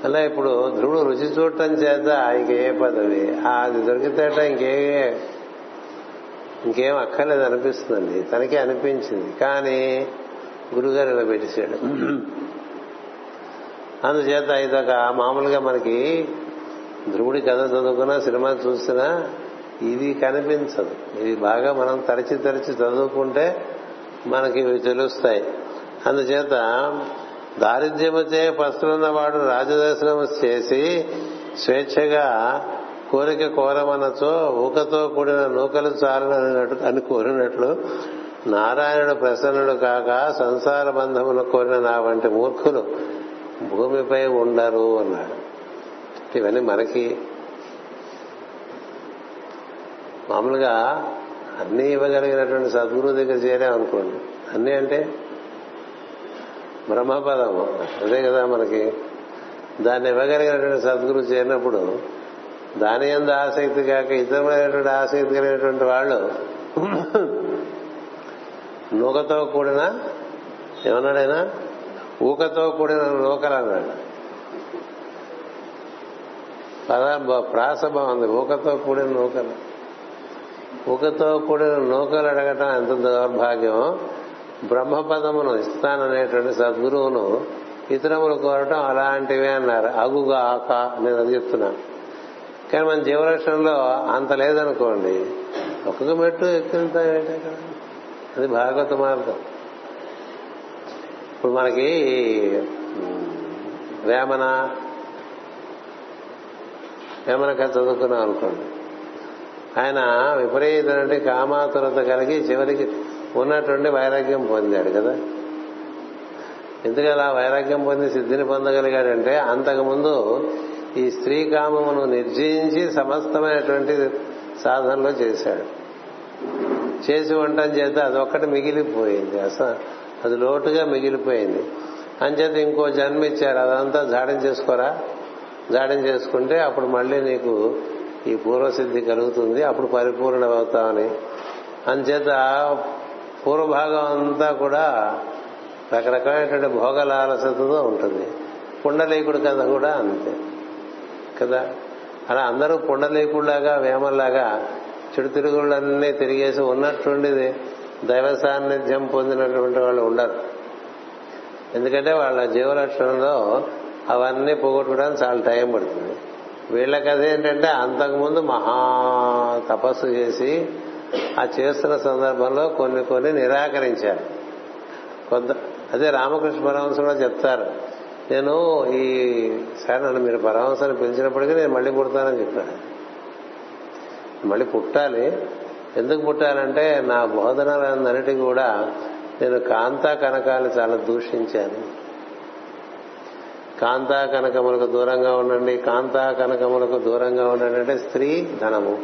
అలా ఇప్పుడు ధ్రువుడు రుచి చూడటం చేత ఇంకే పదవి? అది దొరికితేట ఇంకే ఇంకేం అక్కర్లేదు అనిపిస్తుందండి. తనకే అనిపించింది. కానీ గురుగారు ఇలా పెట్టేశాడు. అందుచేత ఇదొక మామూలుగా మనకి ధ్రువుడి కథ చదువుకున్నా సినిమా చూసినా ఇది కనిపించదు. ఇవి బాగా మనం తరచి తరచి చదువుకుంటే మనకి ఇవి తెలుస్తాయి. అందుచేత దారిద్ర్యముచే పస్తులున్నవాడు రాజదర్శనం చేసి స్వేచ్ఛగా కోరిక కోరమనచో ఊకతో కూడిన నూకలు చాలనట్టు అని కోరినట్లు నారాయణుడు ప్రసన్నుడు కాక సంసార బంధములు కోరిన నా వంటి మూర్ఖులు భూమిపై ఉండరు అన్నాడు. ఇవన్నీ మనకి మామూలుగా అన్నీ ఇవ్వగలిగినటువంటి సద్గురువు దగ్గర చేరామనుకోండి. అన్నీ అంటే బ్రహ్మపదము. అదే కదా మనకి. దాన్ని ఇవ్వగలిగినటువంటి సద్గురువు చేరినప్పుడు దాని ఎందు ఆసక్తి కాక ఇతరమైనటువంటి ఆసక్తి కలిగినటువంటి వాళ్ళు నూకతో కూడిన ఏమన్నాడైనా? ఊకతో కూడిన నూకలు అన్నాడు. పద ప్రాస బాగుంది ఊకతో కూడిన నూకలు. ఊకతో కూడిన నూకలు అడగటం ఎంత దౌర్భాగ్యం బ్రహ్మపదమును ఇస్తాననేటువంటి సద్గురువును ఇతరములు కోరటం అలాంటివే అన్నారు. అగుగా ఆక నేను అది చెప్తున్నా కానీ మన జీవలక్షణంలో అంత లేదనుకోండి ఒక్కొక్క మెట్టు ఎక్కువ అక్కడ? అది భాగవత మార్గం. ఇప్పుడు మనకి వేమన వేమన కథ చదువుకున్నాం అనుకోండి. ఆయన విపరీతమైన కామాతురత కలిగి చివరికి ఉన్నటువంటి వైరాగ్యం పొందాడు కదా. ఎందుకు అలా వైరాగ్యం పొంది సిద్ధిని పొందగలిగాడంటే అంతకుముందు ఈ స్త్రీ కామమును నిర్జయించి సమస్తమైనటువంటి సాధనలో చేశాడు. చేసి ఉండటం చేత అదొక్కటి మిగిలిపోయింది. అసలు అది లోటుగా మిగిలిపోయింది. అంచేత ఇంకో జన్మ ఇచ్చారు అదంతా జాడం చేసుకోరా జాడం చేసుకుంటే అప్పుడు మళ్ళీ నీకు ఈ పూర్వసిద్ధి కలుగుతుంది అప్పుడు పరిపూర్ణమవుతామని. అంచేత పూర్వభాగం అంతా కూడా రకరకమైనటువంటి భోగలాలసతతో ఉంటుంది. పుండలీకుడు కథ కూడా అంతే. కదా? అలా అందరూ పుండలీకుడిలాగా వేమల్లాగా చెడుతిరుగుళ్ళన్నీ తిరిగేసి ఉన్నట్టుండి దైవ సాన్నిధ్యం పొందినటువంటి వాళ్ళు ఉండరు. ఎందుకంటే వాళ్ళ జీవలక్షణంలో అవన్నీ పోగొట్టుకోవడానికి చాలా టైం పడుతుంది. వీళ్ళ కథ ఏంటంటే అంతకుముందు మహా తపస్సు చేసి ఆ చేస్తున్న సందర్భంలో కొన్ని కొన్ని నిరాకరించారు. కొంత అదే రామకృష్ణ పరమహంస కూడా చెప్తారు. నేను ఈ సార్ నన్ను మీరు పరమహంసని పిలిచినప్పటికీ నేను మళ్ళీ పుడతానని చెప్పాను మళ్ళీ పుట్టాలి. ఎందుకు పుట్టాలంటే నా బోధనలన్నిటి కూడా నేను కాంతా కనకాలు చాలా దూషించాను. కాంతా కనకములకు దూరంగా ఉండండి. కాంతా కనకములకు దూరంగా ఉండండి అంటే స్త్రీ ధనము.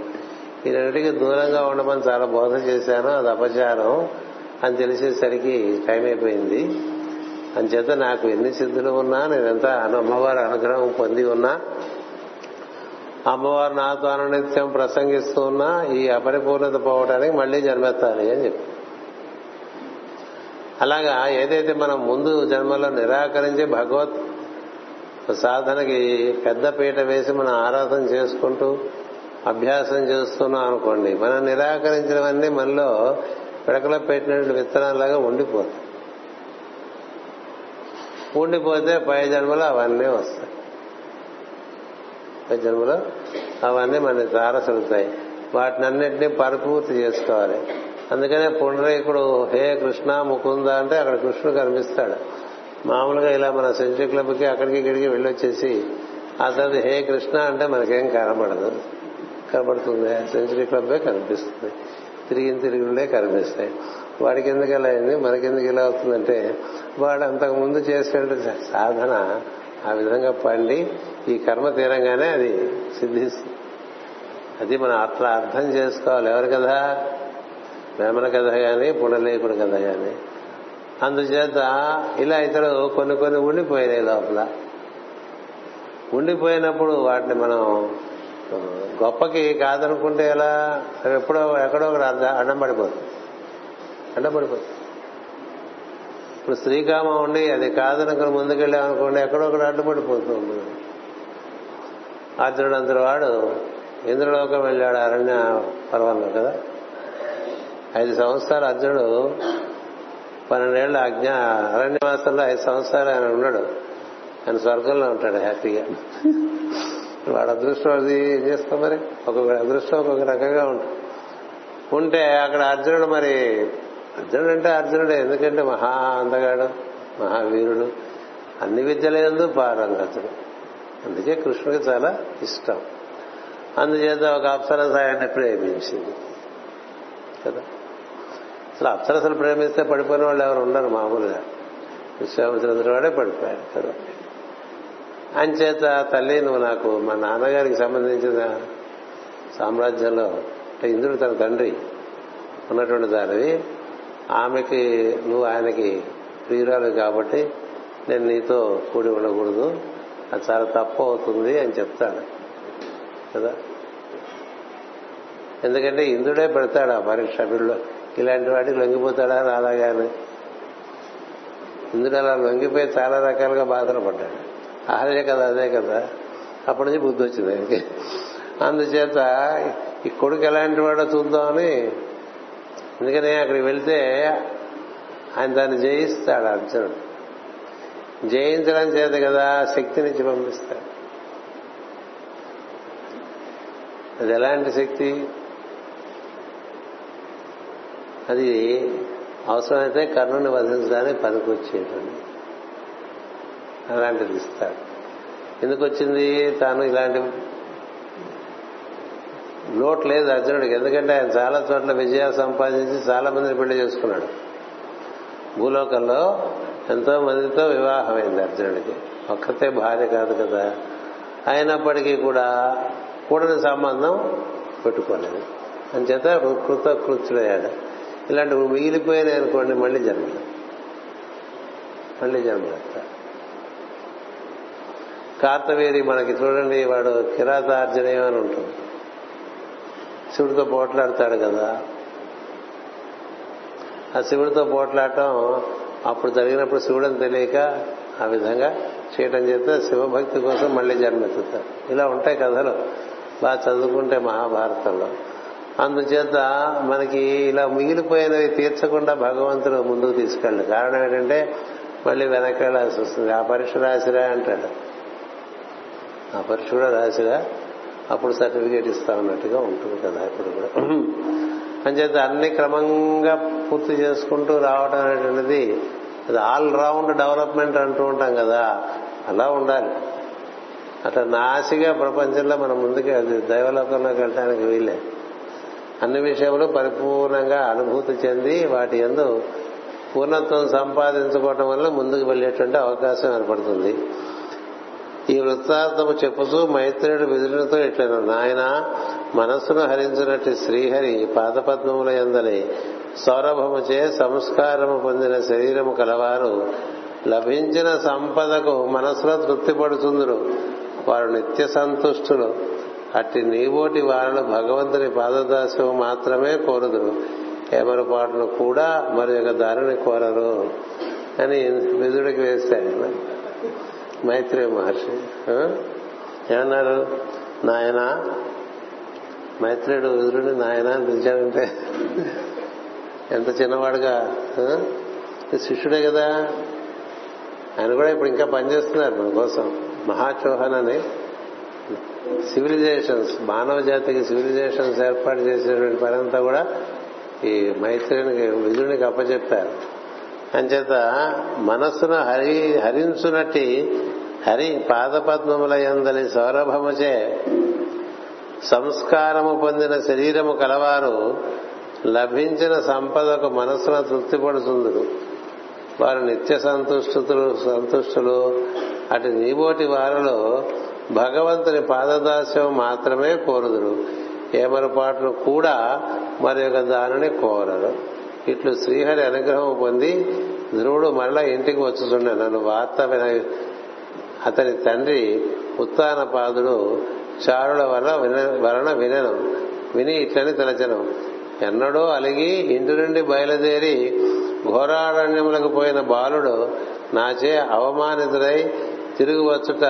ఈ రెండింటికి దూరంగా ఉండమని చాలా బోధ చేశాను అది అపచారం అని తెలిసేసరికి టైం అయిపోయింది. అంచేత నాకు ఎన్ని సిద్ధులు ఉన్నా నేనెంత అమ్మవారి అనుగ్రహం పొంది ఉన్నా అమ్మవారు నాతో అనునిత్యం ప్రసంగిస్తూ ఉన్నా ఈ అపరిపూర్ణత పోవడానికి మళ్ళీ జన్మెత్తాలి అని చెప్పి. అలాగా ఏదైతే మనం ముందు జన్మలో నిరాకరించి భగవత్ సాధనకి పెద్ద పీట వేసి మనం ఆరాధన చేసుకుంటూ అభ్యాసం చేస్తున్నాం అనుకోండి మనం నిరాకరించినవన్నీ మనలో పిడకలో పెట్టినటువంటి విత్తనాలాగా ఉండిపోతాయి. ఉండిపోతే పై జన్మలో అవన్నీ వస్తాయి. పై జన్మలో అవన్నీ మన తారసలుతాయి వాటిని అన్నింటినీ పరిపూర్తి చేసుకోవాలి. అందుకనే పుండరీకుడు హే కృష్ణ ముకుంద అంటే అక్కడ కృష్ణుడు కనిపిస్తాడు. మామూలుగా ఇలా మన సెంచరీ క్లబ్కి అక్కడికి ఇక్కడికి వెళ్ళొచ్చేసి ఆ తర్వాత హే కృష్ణ అంటే మనకేం కనబడదు. కనబడుతుంది. సెంచరీ క్లబ్బే కనిపిస్తుంది. తిరిగి తిరుగులే కనిపిస్తాయి. వాడికి ఎందుకు ఇలా అయింది? మనకెందుకు ఇలా అవుతుందంటే వాడు అంతకు ముందు చేసే సాధన ఆ విధంగా పండి ఈ కర్మ తీరంగానే అది సిద్ధిస్తుంది. అది మనం అట్లా అర్థం చేసుకోవాలి. ఎవరి కదా వేమన కథ కానీ పుడలేకుడు కథ కానీ అందుచేత ఇలా ఇతడు కొన్ని కొన్ని ఉండిపోయినాయి లోపల. ఉండిపోయినప్పుడు వాటిని మనం గొప్పకి కాదనుకుంటే ఎలా? ఎప్పుడో ఎక్కడో ఒకటి అడ్డం పడిపోతుంది అడ్డం పడిపోతుంది ఇప్పుడు శ్రీకామం ఉండి అది కాదనుకుని ముందుకెళ్ళామనుకోండి ఎక్కడో ఒకటి అడ్డుపడిపోతుంది అర్జునుడు అంతటి వాడు ఇంద్రలోకం వెళ్ళాడు అరణ్య పర్వంలో కదా. ఐదు సంవత్సరాలు అర్జునుడు పన్నెండేళ్ళ అజ్ఞ అరణ్యవాసంలో ఐదు సంవత్సరాలు ఆయన ఉన్నాడు. ఆయన స్వర్గంలో ఉంటాడు హ్యాపీగా. వాడు అదృష్టం అది ఏం చేస్తాం మరి. ఒక్కొక్క అదృష్టం ఒక్కొక్క రకంగా ఉంటుంది. ఉంటే అక్కడ అర్జునుడు మరి అర్జునుడు అంటే అర్జునుడే ఎందుకంటే మహా అందగాడు మహావీరుడు. అన్ని విద్యలందు పారంగతుడు. అందుకే కృష్ణుడికి చాలా ఇష్టం. అందుచేత ఒక అప్సరస ఆయన్ని ప్రేమించింది. కదా? అసలు అప్సరసలు ప్రేమిస్తే పడిపోయిన వాళ్ళు ఎవరు ఉండరు మామూలుగా. విశ్వామిత్రుడు వాడే పడిపోయాడు. కదా అంచేత తల్లి నువ్వు నాకు మా నాన్నగారికి సంబంధించిన సామ్రాజ్యంలో అంటే ఇంద్రుడు తన తండ్రి ఉన్నటువంటి దానివి. ఆమెకి నువ్వు ఆయనకి ప్రియురాలు కాబట్టి నేను నీతో కూడి ఉండకూడదు. అది చాలా తప్పు అవుతుంది అని చెప్తాడు. కదా? ఎందుకంటే ఇంద్రుడే పెడతాడు ఆ పరీక్ష వీళ్ళు. ఇలాంటి వాటికి లొంగిపోతాడా? రాలాగాని. ఇంద్రుడు అలా లొంగిపోయి చాలా రకాలుగా బాధలు పడ్డాడు అదే కదా అదే కదా. అప్పటి నుంచి బుద్ధి వచ్చింది ఆయనకి. అందుచేత ఈ కొడుకు ఎలాంటి వాడో చూద్దామని ఎందుకనే అక్కడికి వెళ్తే ఆయన దాన్ని జయిస్తాడు అర్జునుడు. జయించడం చేత కదా శక్తినిచ్చి పంపిస్తాడు. అది ఎలాంటి శక్తి? అది అవసరమైతే కర్ణుని వధించడానికి పనికొచ్చేటువంటి అలాంటిది ఇస్తాడు ఎందుకు వచ్చింది? తాను ఇలాంటి లోటు లేదు అర్జునుడికి. ఎందుకంటే ఆయన చాలా చోట్ల విజయాలు సంపాదించి చాలా మందిని పెళ్ళి చేసుకున్నాడు. భూలోకంలో ఎంతో మందితో వివాహమైంది అర్జునుడికి. ఒక్కతే భార్య కాదు కదా. అయినప్పటికీ కూడా కూడని సంబంధం పెట్టుకోలేదు. అంచేత కృతకృత్యుడయ్యాడు. ఇలాంటి మిగిలిపోయినాయి అనుకోండి మళ్ళీ జన్మ. మళ్ళీ జన్మ. కార్తవీరి మనకి చూడండి వాడు కిరాతార్జనీయం అని ఉంటుంది. శివుడితో పోట్లాడతాడు కదా. ఆ శివుడితో పోట్లాడటం అప్పుడు జరిగినప్పుడు శివుడని తెలియక ఆ విధంగా చేయటం చేస్తే శివభక్తి కోసం మళ్ళీ జన్మెత్తుతారు. ఇలా ఉంటాయి కథలు. బాగా చదువుకుంటే మహాభారతంలో. అందుచేత మనకి ఇలా మిగిలిపోయినవి తీర్చకుండా భగవంతుడు ముందుకు తీసుకెళ్ళడు. కారణం ఏంటంటే మళ్ళీ వెనక్కి వెళ్ళాల్సి వస్తుంది. ఆ పరీక్ష రాసిరా అంటాడు. ఆ పరీక్ష కూడా రాసిరా అప్పుడు సర్టిఫికేట్ ఇస్తా ఉన్నట్టుగా ఉంటుంది కదా ఇప్పుడు కూడా. అంచేత అన్ని క్రమంగా పూర్తి చేసుకుంటూ రావడం అనేటువంటిది అది ఆల్ రౌండ్ డెవలప్మెంట్ అంటూ ఉంటాం కదా. అలా ఉండాలి. అట్లా నాసిగా ప్రపంచంలో మనం ముందుకు అది దైవలోకంలోకి వెళ్ళడానికి వీలే అన్ని విషయంలో పరిపూర్ణంగా అనుభూతి చెంది వాటి ఎందు పూర్ణత్వం సంపాదించుకోవటం వల్ల ముందుకు వెళ్ళేటువంటి అవకాశం ఏర్పడుతుంది. ఈ వృత్తార్థము చెప్పుతూ మైత్రుడు విధులతో ఇట్లను నాయన మనస్సును హరించినట్టు శ్రీహరి పాదపద్మముల ఎందని సౌరభముచే సంస్కారము పొందిన శరీరము కలవారు. లభించిన సంపదకు మనసులో తృప్తిపడుతుందరు వారు నిత్య సంతుష్టులు. అట్టి నీబోటి వారిని భగవంతుని పాదదాస్యం మాత్రమే కోరుదురు. ఏమరపాటును కూడా మరి యొక్క దారిని కోరరు అని విధుడికి వేస్తాడు మైత్రేయ మహర్షి. ఏమన్నారు? నాయన మైత్రేయుడు విదురుని నాయన అని పిలిచాడంటే ఎంత చిన్నవాడుగా శిష్యుడే కదా. ఆయన కూడా ఇప్పుడు ఇంకా పనిచేస్తున్నారు మన కోసం. మహాచోహన్ అని. సివిలైజేషన్స్ మానవ జాతికి సివిలైజేషన్స్ ఏర్పాటు చేసేటువంటి పనంతా కూడా ఈ మైత్రినికి విధునికి అప్పచెప్పారు. అంచేత మనస్సును హరి హరించునట్టి హరి పాదపద్మముల ఎందలి సౌరభముచే సంస్కారము పొందిన శరీరము కలవారు లభించిన సంపదకు మనస్సును తృప్తిపడుతుందురు వారు నిత్య సంతుష్టులు సంతుష్టులు. అటు నీబోటి వారిలో భగవంతుని పాదదాస్యం మాత్రమే కోరుదురు. ఏమరపాట్లు కూడా మరి యొక్క దానిని కోరరు. ఇట్లు శ్రీహరి అనుగ్రహం పొంది ధ్రువుడు మరలా ఇంటికి వచ్చుచుండే నన్ను వార్త విన అతని తండ్రి ఉత్తాన పాదుడు చారుల వల్ల వలన వినను. విని ఇట్లని తలచను. ఎన్నడో అలిగి ఇంటి నుండి బయలుదేరి ఘోరారణ్యములకు పోయిన బాలుడు నాచే అవమానితుడై తిరిగి వచ్చుట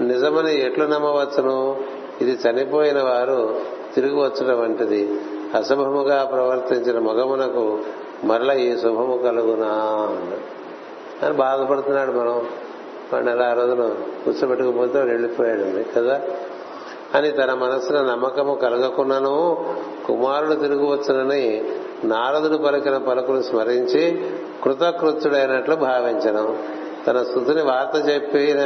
నిజమని ఎట్లు నమ్మవచ్చును? ఇది చనిపోయిన వారు తిరిగి వచ్చడం వంటిది. అశుభముగా ప్రవర్తించిన మగమునకు మరల ఈ శుభము కలుగునా అని బాధపడుతున్నాడు మనం. వాడిని అలా ఆ రోజున కూర్చోబెట్టుకుపోతే వాడు వెళ్ళిపోయాడు కదా? అని తన మనసున నమ్మకము కలగకున్నాను కుమారుడు తిరిగి వచ్చునని నారదుడు పలికిన పలుకులు స్మరించి కృతకృత్యుడైనట్లు భావించడం తన స్థుతిని వార్త చెప్పిన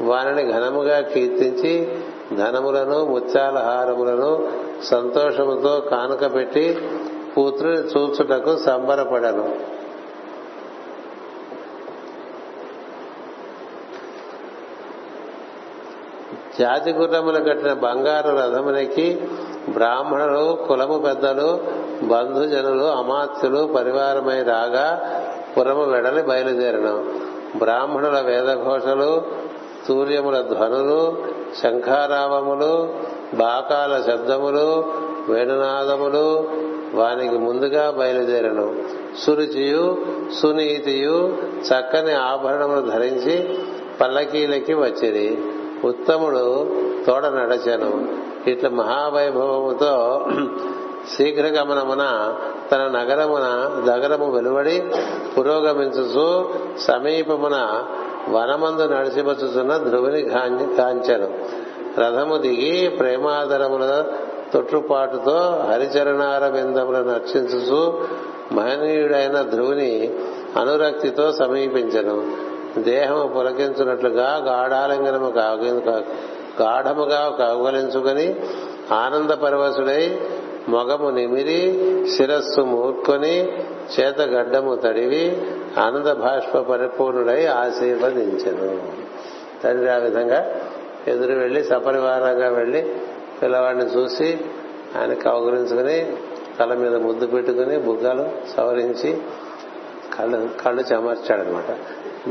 వారిని ఘనముగా కీర్తించి ధనములను ముత్యాల హారములను సంతోషముతో కానుక పెట్టి పుత్రుని చూచుటకు సంబరపడను. జాతి గుర్రములు కట్టిన బంగారు రథమునికి బ్రాహ్మణులు కులము పెద్దలు బంధుజనులు అమాత్యులు పరివారమై రాగా పురము వెడలి బయలుదేరను. బ్రాహ్మణుల వేదఘోషలు సూర్యముల ధ్వనులు శంఖారావములు బాకాల శబ్దములు వేణునాదములు వానికి ముందుగా బయలుదేరను. సురుచియు సునీతియు చక్కని ఆభరణములు ధరించి పల్లకీలకి వచ్చిరి. ఉత్తముడు తోడ నడచెను. ఇట్లా మహావైభవముతో శీఘ్రగమనమున తన నగరమున నగరము వెలువడి పురోగమించుచు సమీపమున వనమందు నడిచివచ్చుతున్న ధ్రువుని కాంచెను రథము దిగి ప్రేమాదరముల తొట్టుపాటుతో హరిచరణార బిందములను రక్షించుచు మహనీయుడైన ధ్రువుని అనురక్తితో సమీపించను. దేహము పులకించున్నట్లుగా గాఢాలింగనము గాఢముగా కౌగలించుకుని ఆనంద పరవశుడై మొగము నిమిరి శిరస్సు మూర్కొని చేత గడ్డము తడివి ఆనంద భాష్ప పరిపూర్ణుడై ఆశీర్వదించను. తండ్రి ఆ విధంగా ఎదురు వెళ్ళి సపరివారంగా వెళ్ళి పిల్లవాడిని చూసి ఆయన కౌగులించుకుని తల మీద ముద్దు పెట్టుకుని బుగ్గలు సవరించి కళ్ళు కళ్ళు చెమర్చాడనమాట.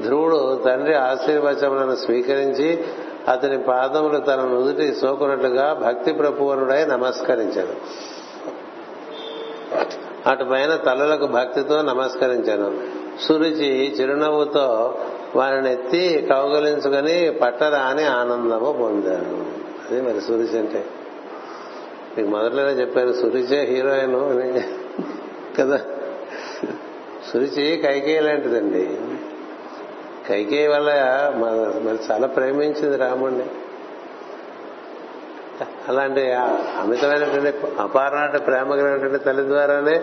ధ్రువుడు తండ్రి ఆశీర్వచములను స్వీకరించి అతని పాదములు తన నుదుటి సోకున్నట్లుగా భక్తి ప్రపూర్ణుడై నమస్కరించాడు. అటు పైన తలలకు భక్తితో నమస్కరించాను. సురుచి చిరునవ్వుతో వారిని ఎత్తి కౌగలించుకొని పట్టరా అని ఆనందము పొందాను. అది మరి సురుచి అంటే. మీకు మొదట్లోనే చెప్పాను సురుచే హీరోయిన్ అని. కదా? సురుచి కైకేయి లాంటిదండి. కైకేయి వల్ల మరి చాలా ప్రేమించింది రాముడిని అలాంటి అమితమైనటువంటి అపారమైన ప్రేమ కలిగినటువంటి తల్లి ద్వారానే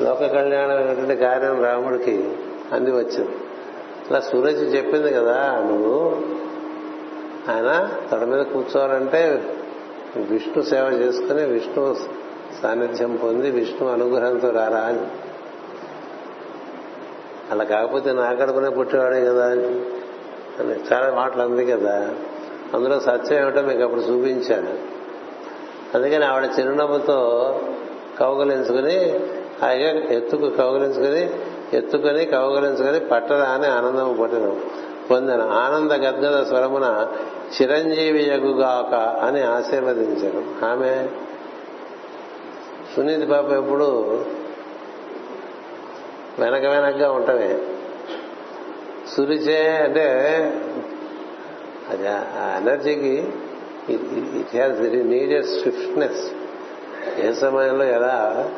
లోక కళ్యాణమైనటువంటి కార్యం రాముడికి అంది వచ్చింది అలా సూరజ్ చెప్పింది కదా నువ్వు ఆయన తొడ మీద కూర్చోవాలంటే విష్ణు సేవ చేసుకుని విష్ణు సాన్నిధ్యం పొంది విష్ణు అనుగ్రహంతో రారా అని. అలా కాకపోతే నా కడుపునే పుట్టేవాడే కదా అని. చాలా మాటలు అంది కదా. అందులో సత్యం ఏమిటో మీకు అప్పుడు చూపించాను. అందుకని ఆవిడ చిరునవ్వుతో కౌగలించుకుని హాయిగా ఎత్తుకు కౌగలించుకుని ఎత్తుకొని కౌగలించుకొని పట్టరా అని ఆనందం పట్టిన పొందాను ఆనంద గద్గద స్వరమున చిరంజీవి యగుగాక అని ఆశీర్వదించాను ఆమె సునీతి పాప ఎప్పుడు వెనక వెనకగా ఉంటమే సురిచే అంటే అది ఆ ఎనర్జీకి ఇట్ హ్యాస్ నీడెడ్ స్విఫ్ట్నెస్ ఏ సమయంలో ఎలా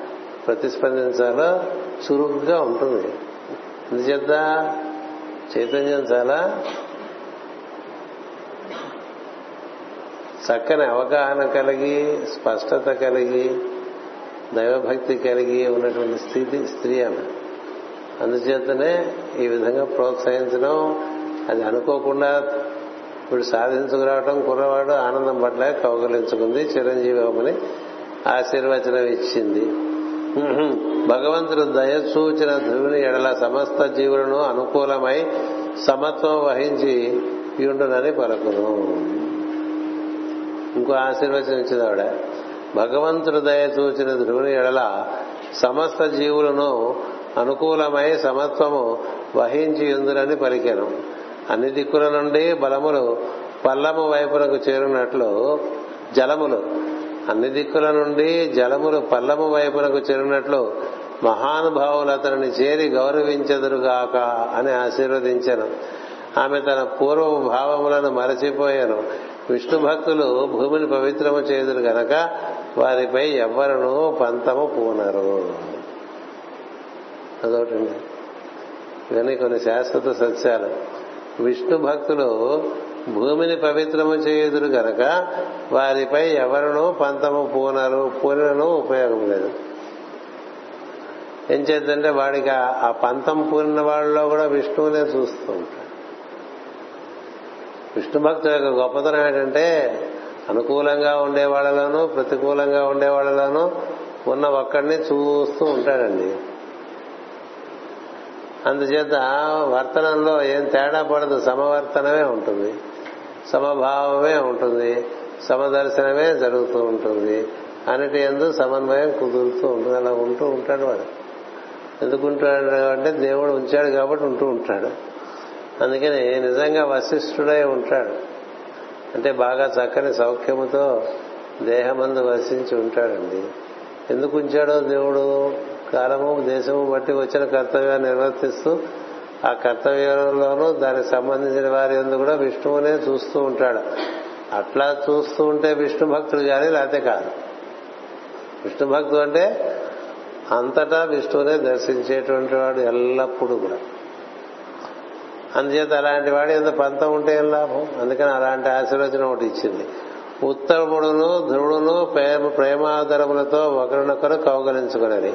ప్రతిస్పందించాలో చురుగ్గా ఉంటుంది. అందుచేత చైతన్యం చాలా చక్కని అవగాహన కలిగి స్పష్టత కలిగి దైవభక్తి కలిగి ఉన్నటువంటి స్థితి స్త్రీ ఆమె అందుచేతనే ఈ విధంగా ప్రోత్సహించడం అది అనుకోకుండా ఇప్పుడు సాధించుకురావటం కుర్రవాడు ఆనందం పట్ల కౌగలించుకుంది చిరంజీవి అమ్మని ఆశీర్వచనం ఇచ్చింది. భగవంతుడు దయచూచిన ధ్రువుని ఎడల సమస్త జీవులను అనుకూలమై సమత్వం వహించి ఉండునని పలుకును. ఇంకో ఆశీర్వచనం ఇచ్చింది ఆవిడ. భగవంతుడు దయచూచిన ధ్రువుని ఎడల సమస్త జీవులను అనుకూలమై సమత్వము వహించి ఉందిరని పలికాను. అన్ని దిక్కుల నుండి బలములు పల్లము వైపునకు చేరినట్లు జలములు. అన్ని దిక్కుల నుండి జలములు పల్లము వైపునకు చేరినట్లు మహానుభావులు అతనిని చేరి గౌరవించదురుగాక అని ఆశీర్వదించాను. ఆమె తన పూర్వ భావములను మరచిపోయాను. విష్ణు భక్తులు భూమిని పవిత్రము చేదురు గనక వారిపై ఎవ్వరను పంతము పూనరు. అదొకటండి. ఇవన్నీ కొన్ని శాశ్వత సత్యాలు. విష్ణు భక్తులు భూమిని పవిత్రము చేయుదురు గనక వారిపై ఎవరినూ పంతము పూనరు పూనను ఉపయోగం లేదు. ఏం చేద్దంటే వాడికి ఆ పంతం పూరిన వాళ్ళలో కూడా విష్ణువునే చూస్తూ ఉంటాడు. విష్ణు భక్తుల యొక్క గొప్పతనం ఏంటంటే అనుకూలంగా ఉండే వాళ్ళలోనూ ప్రతికూలంగా ఉండే వాళ్ళలోనూ ఉన్న ఒక్కడిని చూస్తూ ఉంటాడండి. అందుచేత వర్తనంలో ఏం తేడా పడదు సమవర్తనమే ఉంటుంది. సమభావమే ఉంటుంది. సమదర్శనమే జరుగుతూ ఉంటుంది. అన్నిటి ఎందు సమన్వయం కుదురుతూ ఉంటుంది. అలా ఉంటూ ఉంటాడు వాడు. ఎందుకు ఉంటాడు అంటే దేవుడు ఉంచాడు కాబట్టి ఉంటూ ఉంటాడు. అందుకని నిజంగా వశిష్ఠుడై ఉంటాడు. అంటే బాగా చక్కని సౌఖ్యముతో దేహమందు వసించి ఉంటాడండి. ఎందుకు ఉంచాడో దేవుడు? కాలము దేశము బట్టి వచ్చిన కర్తవ్యాన్ని నిర్వర్తిస్తూ ఆ కర్తవ్యంలోనూ దానికి సంబంధించిన వారి ఎందు కూడా విష్ణువునే చూస్తూ ఉంటాడు. అట్లా చూస్తూ ఉంటే విష్ణు భక్తుడు కానీ లేకపోతే కాదు. విష్ణు భక్తుడు అంటే అంతటా విష్ణువునే దర్శించేటువంటి వాడు ఎల్లప్పుడూ కూడా. అందుచేత అలాంటి వాడు ఎంత పంతం ఉంటే ఏం లాభం? అందుకని అలాంటి ఆశీర్వచనం ఒకటి ఇచ్చింది. ఉత్తముడును ధ్రువుడును ప్రేమ ప్రేమాదరములతో ఒకరినొకరు కౌగలించుకునేది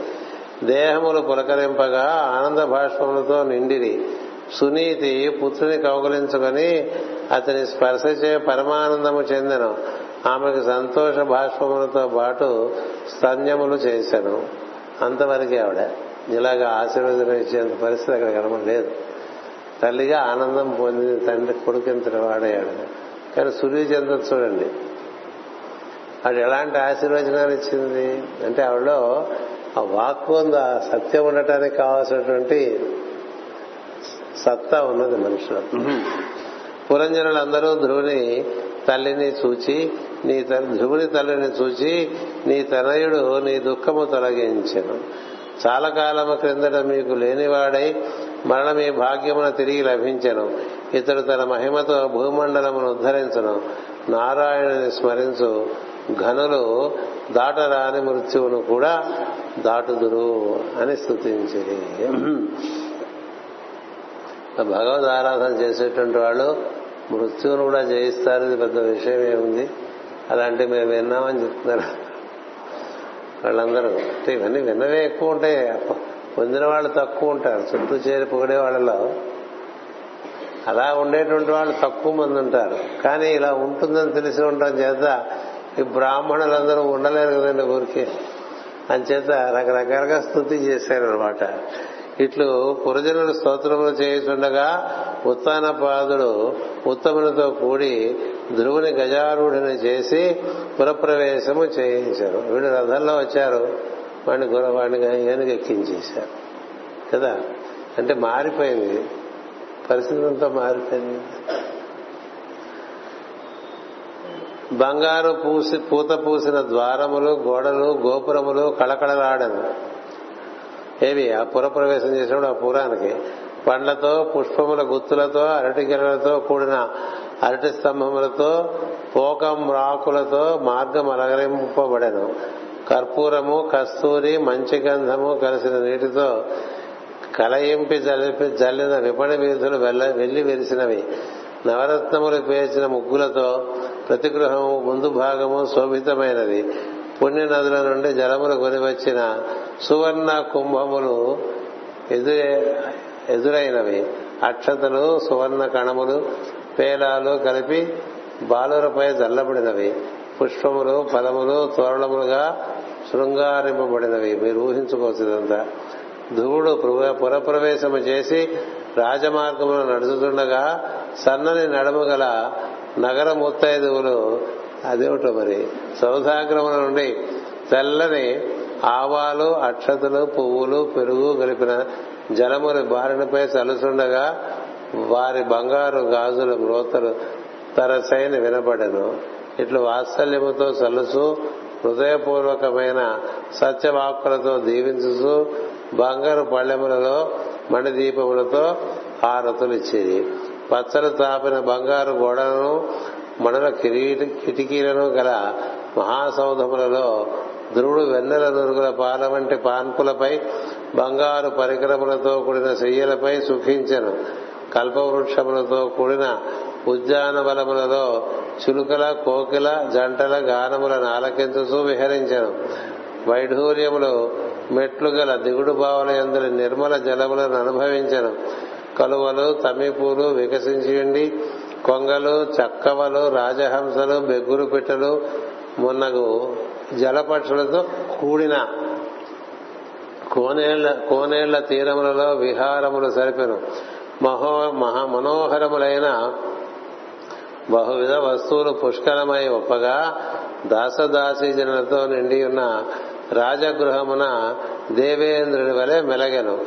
దేహములు పులకరింపగా ఆనంద భాష్పములతో నిండిరి. సునీతి పుత్రుని కౌగలించుకొని అతని స్పర్శచే పరమానందము చెందెను. ఆమెకు సంతోష భాష్పములతో పాటు స్తన్యములు చేశాను అంతవరకే ఆవిడ. ఇలాగా ఆశీర్వదనం ఇచ్చేంత పరిస్థితి అక్కడ కనబడలేదు తల్లిగా ఆనందం పొందింది తండ్రి కొడుకింతటి వాడయ్యాడు కానీ సూర్య చంద్ర చూడండి. ఆవిడ ఎలాంటి ఆశీర్వచనాలు ఇచ్చింది? అంటే ఆవిడలో ఆ వాక్కు ఉంది ఆ సత్యం ఉండటానికి కావాల్సినటువంటి సత్తా ఉన్నది మనుషులు. పురంజనులందరూ ధ్రువుని తల్లిని చూచి నీ ధ్రువుని తల్లిని చూచి నీ తనయుడు నీ దుఃఖము తొలగించను. చాలా కాలము క్రిందట మీకు లేనివాడై మరణ మీ భాగ్యమున తిరిగి లభించను. ఇతడు తన మహిమతో భూమండలమును ఉద్ధరించను. నారాయణుని స్మరించు. ఘనులు దాటరాని మృత్యువును కూడా దాటుదురు అని స్థుతించి భగవద్ ఆరాధన చేసేటువంటి వాళ్ళు మృత్యువును కూడా జయిస్తారు ఇది పెద్ద విషయం ఏముంది అలాంటి మేము విన్నామని చెప్తున్నారు. వాళ్ళందరూ అంటే ఇవన్నీ విన్నవే ఎక్కువ ఉంటాయి. పొందిన వాళ్ళు తక్కువ ఉంటారు. చుట్టూ చేరి పొగిడే వాళ్ళలో అలా ఉండేటువంటి వాళ్ళు తక్కువ మంది ఉంటారు. కానీ ఇలా ఉంటుందని తెలిసి ఉండడం చేత ఈ బ్రాహ్మణులందరూ ఉండలేరు కదండి ఊరికి? అంచేత రకరకాలుగా స్థుతి చేశారనమాట ఇట్లు పురజనులు స్తోత్రములు చేయుచుండగా ఉత్తానపాదుడు ఉత్తమునితో కూడి ధ్రువుని గజారూఢిని చేసి పురప్రవేశము చేయించారు. వీళ్ళు రథంలో వచ్చారు. వాడిని గుర వాడిని ఏనుగు ఎక్కించేశారు కదా? అంటే మారిపోయింది. పరిస్థితి అంతా మారిపోయింది. బంగారు పూసి పూత పూసిన ద్వారములు గోడలు గోపురములు కళకళలాడను. ఏవి? ఆ పుర ప్రవేశం చేసినప్పుడు ఆ పురానికి పండ్లతో పుష్పముల గుత్తులతో అరటి గిరలతో కూడిన అరటి స్తంభములతో పోకం రాకులతో మార్గం అలగరింపబడెను కర్పూరము కస్తూరి మంచి గంధము కలిసిన నీటితో కలయింపి జల్లిన విపణి వీధులు వెళ్ళ వెళ్ళి వెలిసినవి నవరత్నములు పేర్చిన ముగ్గులతో ప్రతి గృహము ముందు భాగము శోభితమైనది. పుణ్య నదుల నుండి జలములు కొనివచ్చిన సువర్ణ కుంభములు ఎదురే ఎదురైనవి. అక్షతలు సువర్ణ కణములు పేలాలు కలిపి బాలురపై జల్లబడినవి. పుష్పములు ఫలములు తోరణములుగా శృంగారింపబడినవి. మీరు ఊహించుకోవచ్చు ఇదంతా ధ్రువుడు పురప్రవేశము చేసి రాజమార్గమును నడుచుతుండగా సన్నని నడమగల నగర ముత్తైదువులు అదేమిటో మరి సౌధాగ్రముల నుండి తెల్లని ఆవాలు అక్షతలు పువ్వులు పెరుగు కలిపిన జలములు బారినపై చలుచుండగా వారి బంగారు గాజుల మ్రోతలు తరసైన వినబడను. ఇట్లు వాత్సల్యముతో చలుచు హృదయపూర్వకమైన సత్యవాక్కులతో దీవించుతూ బంగారు పళ్ళెములలో మణిదీపములతో హారతులు ఇచ్చేది. పచ్చలు తాపిన బంగారు గోడలను మణుల కిరీట కిటికీలను గల మహాసౌధములలో ధ్రువుడు వెన్నెల నురుగుల పాల వంటి పాన్పులపై బంగారు పరికరములతో కూడిన శయ్యలపై సుఖించను. కల్పవృక్షములతో కూడిన ఉద్యానవనములలో చులుకల కోకిల జంటల గానములను ఆలకించుతూ విహరించను. వైఢూర్యములు మెట్లు గల దిగుడు భావన ఎందుల నిర్మల జలములను అనుభవించను. కలువలు తమిపూలు వికసించిండి కొంగలు చక్కవలు రాజహంసలు బెగ్గురు పిట్టలు మున్నగు జలపక్షులతో కూడిన కోనేళ్ళ కోనేళ్ళ తీరములలో విహారములు సరిపెను. మహో మహా మనోహరములైన బహువిధ వస్తువులు పుష్కలమై ఒప్పగా దాసదాసీజనులతో నిండి ఉన్న రాజగృహమున దేవేంద్రుడి వలె మెలగెను.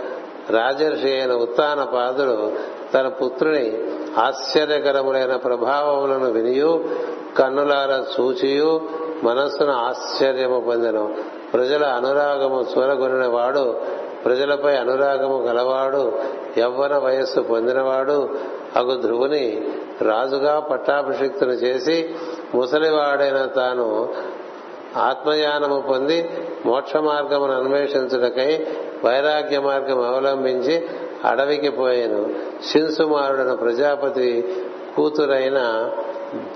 రాజర్షి అయిన ఉత్తాన పాదుడు తన పుత్రుని ఆశ్చర్యకరములైన ప్రభావములను వినియు కన్నులార చూచియు మనస్సును ఆశ్చర్యము పొందెను. ప్రజల అనురాగము చూరగొనిన వాడు ప్రజలపై అనురాగము గలవాడు యవ్వన వయస్సు పొందినవాడు అగు ధ్రువుని రాజుగా పట్టాభిషిక్తును చేసి ముసలివాడైన తాను ఆత్మయానము పొంది మోక్ష మార్గమును అన్వేషించుటకై వైరాగ్య మార్గం అవలంబించి అడవికి పోయాను. శిన్సుమారుడన ప్రజాపతి కూతురైన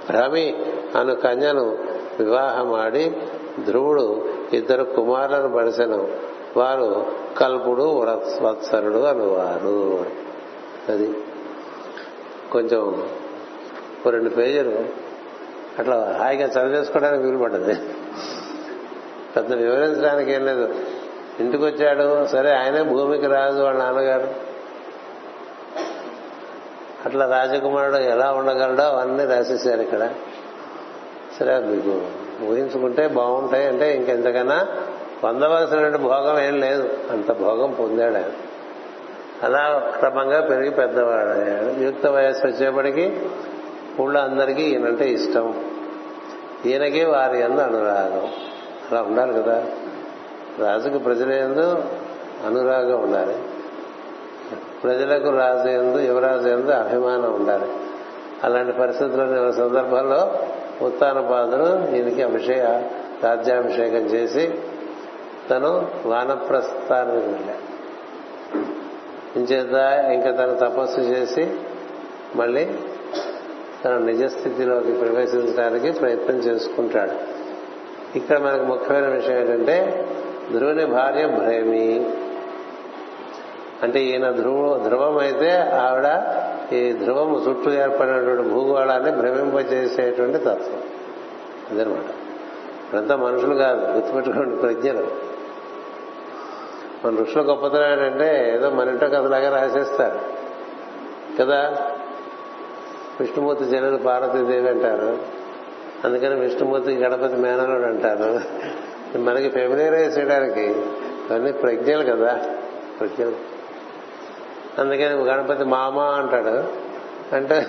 భ్రమి అను కన్యను వివాహమాడి ధ్రువుడు ఇద్దరు కుమారులను పడిసెను. వారు కల్పుడు వత్సరుడు అనువారు. అది కొంచెం రెండు పేజీలు. అట్లా హాయిగా చదివేసుకోవడానికి వీలు పడ్డది. పెద్ద వివరించడానికి ఏం లేదు. ఇంటికి వచ్చాడు? సరే ఆయనే భూమికి రాజు వాళ్ళ నాన్నగారు. అట్లా రాజకుమారుడు ఎలా ఉండగలడో అవన్నీ రాసేసారు ఇక్కడ. సరే మీకు ఊహించుకుంటే బాగుంటాయి. అంటే ఇంకెంతకన్నా పొందవలసినటువంటి భోగం ఏం లేదు. అంత భోగం పొందాడు ఆయన. అలా క్రమంగా పెరిగి పెద్దవాడయ్యాడు యుక్త వయస్సు వచ్చేప్పటికి ఊళ్ళో అందరికీ ఈయనంటే ఇష్టం. ఈయనకి వారి ఎందు అనురాగం. అలా ఉండాలి కదా. రాజుకు ప్రజల ఎందు అనురాగం ఉండాలి. ప్రజలకు రాజు ఎందు యువరాజు ఎందు అభిమానం ఉండాలి. అలాంటి పరిస్థితుల్లో సందర్భంలో ఉత్తానపాదుడు ఈయనకి అభిషేక రాజ్యాభిషేకం చేసి తను వానప్రస్థానికి వెళ్ళాడు. ఇంచేత ఇంకా తను తపస్సు చేసి మళ్ళీ తన నిజస్థితిలోకి ప్రవేశించడానికి ప్రయత్నం చేసుకుంటాడు. ఇక్కడ మనకు ముఖ్యమైన విషయం ఏంటంటే ధ్రువుని భార్య భ్రేమి. అంటే ఈయన ధ్రువ ధ్రువం అయితే ఆవిడ ఈ ధ్రువము చుట్టూ ఏర్పడినటువంటి భూగోళాన్ని భ్రమింపజేసేటువంటి తత్వం. అదనమాట. ఇదంతా మనుషులు కాదు గుర్తుపెట్టుకోండి ప్రజ్ఞలు. మన ఋషుల గొప్పతనం ఏంటంటే ఏదో మన ఇంట్లో కథలాగా రాసేస్తారు. కదా? విష్ణుమూర్తి జనులు పార్వతీదేవి అంటారు. అందుకని విష్ణుమూర్తి గణపతి మేనలోడు అంటారు. మనకి ఫెమిలియరైజ్ చేయడానికి ఇవన్నీ ప్రజ్ఞలు కదా. ప్రజ్ఞలు. అందుకని గణపతి మామ అంటాడు. అంటే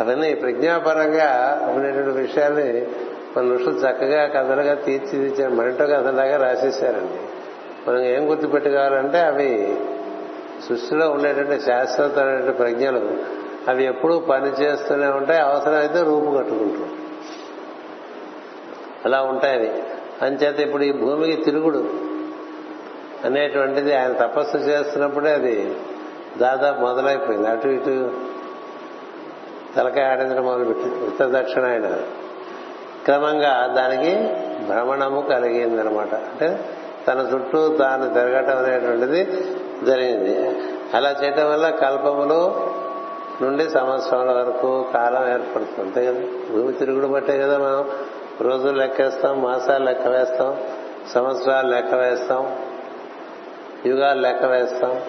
అవన్నీ ప్రజ్ఞాపరంగా ఉండేటువంటి విషయాల్ని మన ఋషులు చక్కగా కథలుగా తీర్చిదిచ్చారు మరింటో కథలాగా రాసేసారండి మనం ఏం గుర్తుపెట్టుకోవాలంటే అవి సృష్టిలో ఉండేటువంటి శాశ్వతమైన ప్రజ్ఞలు అవి ఎప్పుడూ పనిచేస్తూనే ఉంటాయి అవసరమైతే రూపు కట్టుకుంటాం అలా ఉంటాయి అంచేత ఇప్పుడు ఈ భూమికి తిరుగుడు అనేటువంటిది ఆయన తపస్సు చేస్తున్నప్పుడే అది దాదాపు మొదలైపోయింది. అటు ఇటు తలకాయ ఆడించడం మొదలుపెట్టి ఉత్తర దక్షిణ ఆయన క్రమంగా దానికి భ్రమణము కలిగిందనమాట. అంటే తన చుట్టూ తాను తిరగటం అనేటువంటిది జరిగింది. అలా చేయటం వల్ల కల్పములు నుండి సంవత్సరాల వరకు కాలం ఏర్పడుతుంది. అంతే కదా భూమి తిరుగుడు బట్టే కదా మనం రోజులు లెక్కేస్తాం మాసాలు లెక్క వేస్తాం సంవత్సరాలు లెక్క వేస్తాం యుగాలు లెక్క వేస్తాం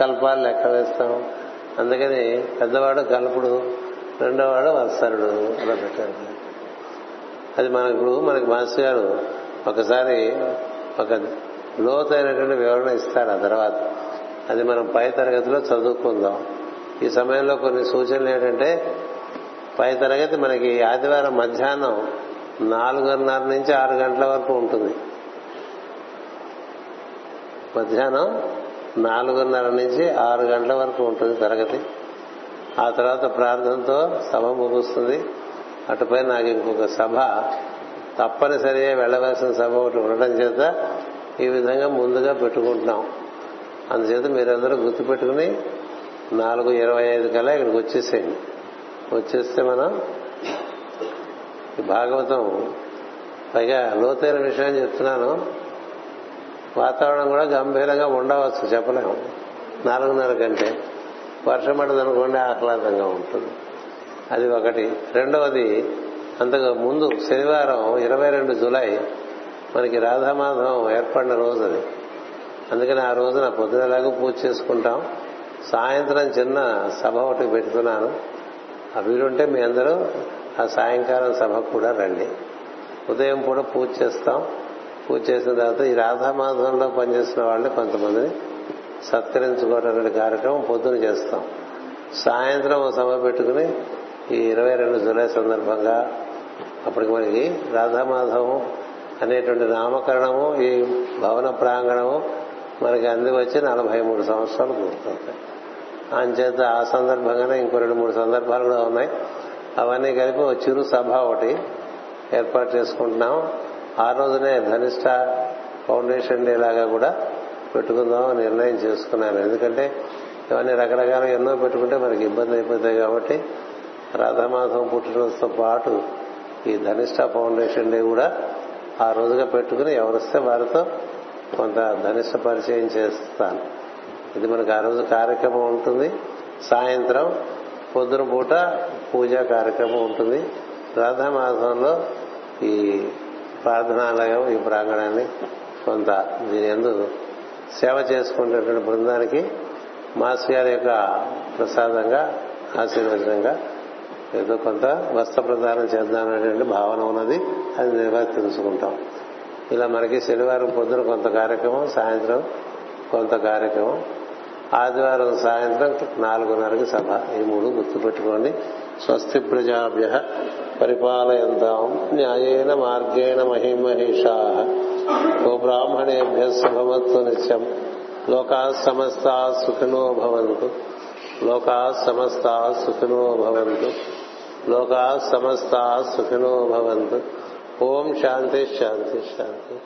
కల్పాలు లెక్క వేస్తాం. అందుకని పెద్దవాడు కల్పుడు రెండోవాడు వత్సరుడు అలా పెట్టారు. అది మనకు మనకి మాస్టర్ గారు ఒకసారి ఒక లోతైనటువంటి వివరణ ఇస్తారు ఆ తర్వాత. అది మనం పై తరగతిలో చదువుకుందాం. ఈ సమయంలో కొన్ని సూచనలు ఏంటంటే పై తరగతి మనకి ఆదివారం మధ్యాహ్నం నాలుగున్నర నుంచి ఆరు గంటల వరకు ఉంటుంది. మధ్యాహ్నం నాలుగున్నర నుంచి ఆరు గంటల వరకు ఉంటుంది తరగతి. ఆ తర్వాత ప్రార్థనతో సభ ముగుస్తుంది. అటుపై నాకు ఇంకొక సభ. తప్పనిసరిగా వెళ్ళవలసిన సభ ఒకటి ఉండటం చేత ఈ విధంగా ముందుగా పెట్టుకుంటున్నాం. అందుచేత మీరందరూ గుర్తుపెట్టుకుని నాలుగు ఇరవై ఐదు కల్లా ఇక్కడికి వచ్చేసేయండి. వచ్చేస్తే మనం భాగవతం పైగా లోతైన విషయం చెప్తున్నాను. వాతావరణం కూడా గంభీరంగా ఉండవచ్చు చెప్పలేము. నాలుగున్నర కంటే. వర్షం పడదనుకోండి ఆహ్లాదంగా ఉంటుంది. అది ఒకటి. రెండవది అంతకు ముందు శనివారం ఇరవై రెండు జులై మనకి రాధామాధవం ఏర్పడిన రోజు అది. అందుకని ఆ రోజున పొద్దునలాగా పూజ చేసుకుంటాం. సాయంత్రం చిన్న సభ ఒకటి పెడుతున్నాను ఆ వీలుంటే మీ అందరూ ఆ సాయంకాలం సభ కూడా రండి. ఉదయం కూడా పూజ చేస్తాం. పూజ చేసిన తర్వాత ఈ రాధామాధవంలో పనిచేసిన వాళ్ళని కొంతమందిని సత్కరించుకోవడం కార్యక్రమం పొద్దున చేస్తాం. సాయంత్రం ఓ సభ పెట్టుకుని ఈ ఇరవై రెండు జులై సందర్భంగా అప్పటికి మనకి రాధామాధవం అనేటువంటి నామకరణము ఈ భవన ప్రాంగణము మనకి అంది వచ్చి నలభై మూడు సంవత్సరాలు పూర్తవుతాయి. అంచేత ఆ సందర్భంగానే ఇంకో రెండు మూడు సందర్భాలు కూడా ఉన్నాయి. అవన్నీ కలిపి ఒక చిరు సభ ఒకటి ఏర్పాటు చేసుకుంటున్నాం. ఆ రోజునే ధనిష్ట ఫౌండేషన్ డే లాగా కూడా పెట్టుకుందాం నిర్ణయం చేసుకున్నాను. ఎందుకంటే ఇవన్నీ రకరకాల ఎన్నో పెట్టుకుంటే మనకి ఇబ్బంది అయిపోతాయి కాబట్టి రథమాసం పుట్టినరోజుతో పాటు ఈ ధనిష్ట ఫౌండేషన్ డే కూడా ఆ రోజుగా పెట్టుకుని ఎవరిస్తే వారితో కొంత ధనిష్ట పరిచయం చేస్తాను. ఇది మనకు ఆ రోజు కార్యక్రమం ఉంటుంది. సాయంత్రం పొద్దున పూట పూజా కార్యక్రమం ఉంటుంది. మాసంలో ఈ ప్రార్థనాలయం ఈ ప్రాంగణాన్ని కొంత దీని ఎందు సేవ చేసుకునేటువంటి బృందానికి మాస్ గారి యొక్క ప్రసాదంగా ఆశీర్వచనంగా ఏదో కొంత వస్త్ర ప్రదానం చేద్దామనేటువంటి భావన ఉన్నది. అది నిర్వర్తించుకుంటాం ఇలా మనకి శనివారం పొద్దున కొంత కార్యక్రమం సాయంత్రం కొంత కార్యక్రమం. ఆదివారం సాయంత్రం నాలుగున్నరకి సభ. ఈ మూడు గుర్తుపెట్టుకోండి. స్వస్తి ప్రజాభ్య పరిపాలయంతాం న్యాయేన మార్గేణ మహిమహిషా గోబ్రాహ్మణేభ్య బ్రాహ్మణేభ్య శుభమత్తు నిత్యం. లోకా సమస్త సుఖినో భవంతు. లోకా సమస్త సుఖినో భవంతు. లోకా సమస్త సుఖినో భవంతు. ఓం శాంతి శాంతి శాంతి.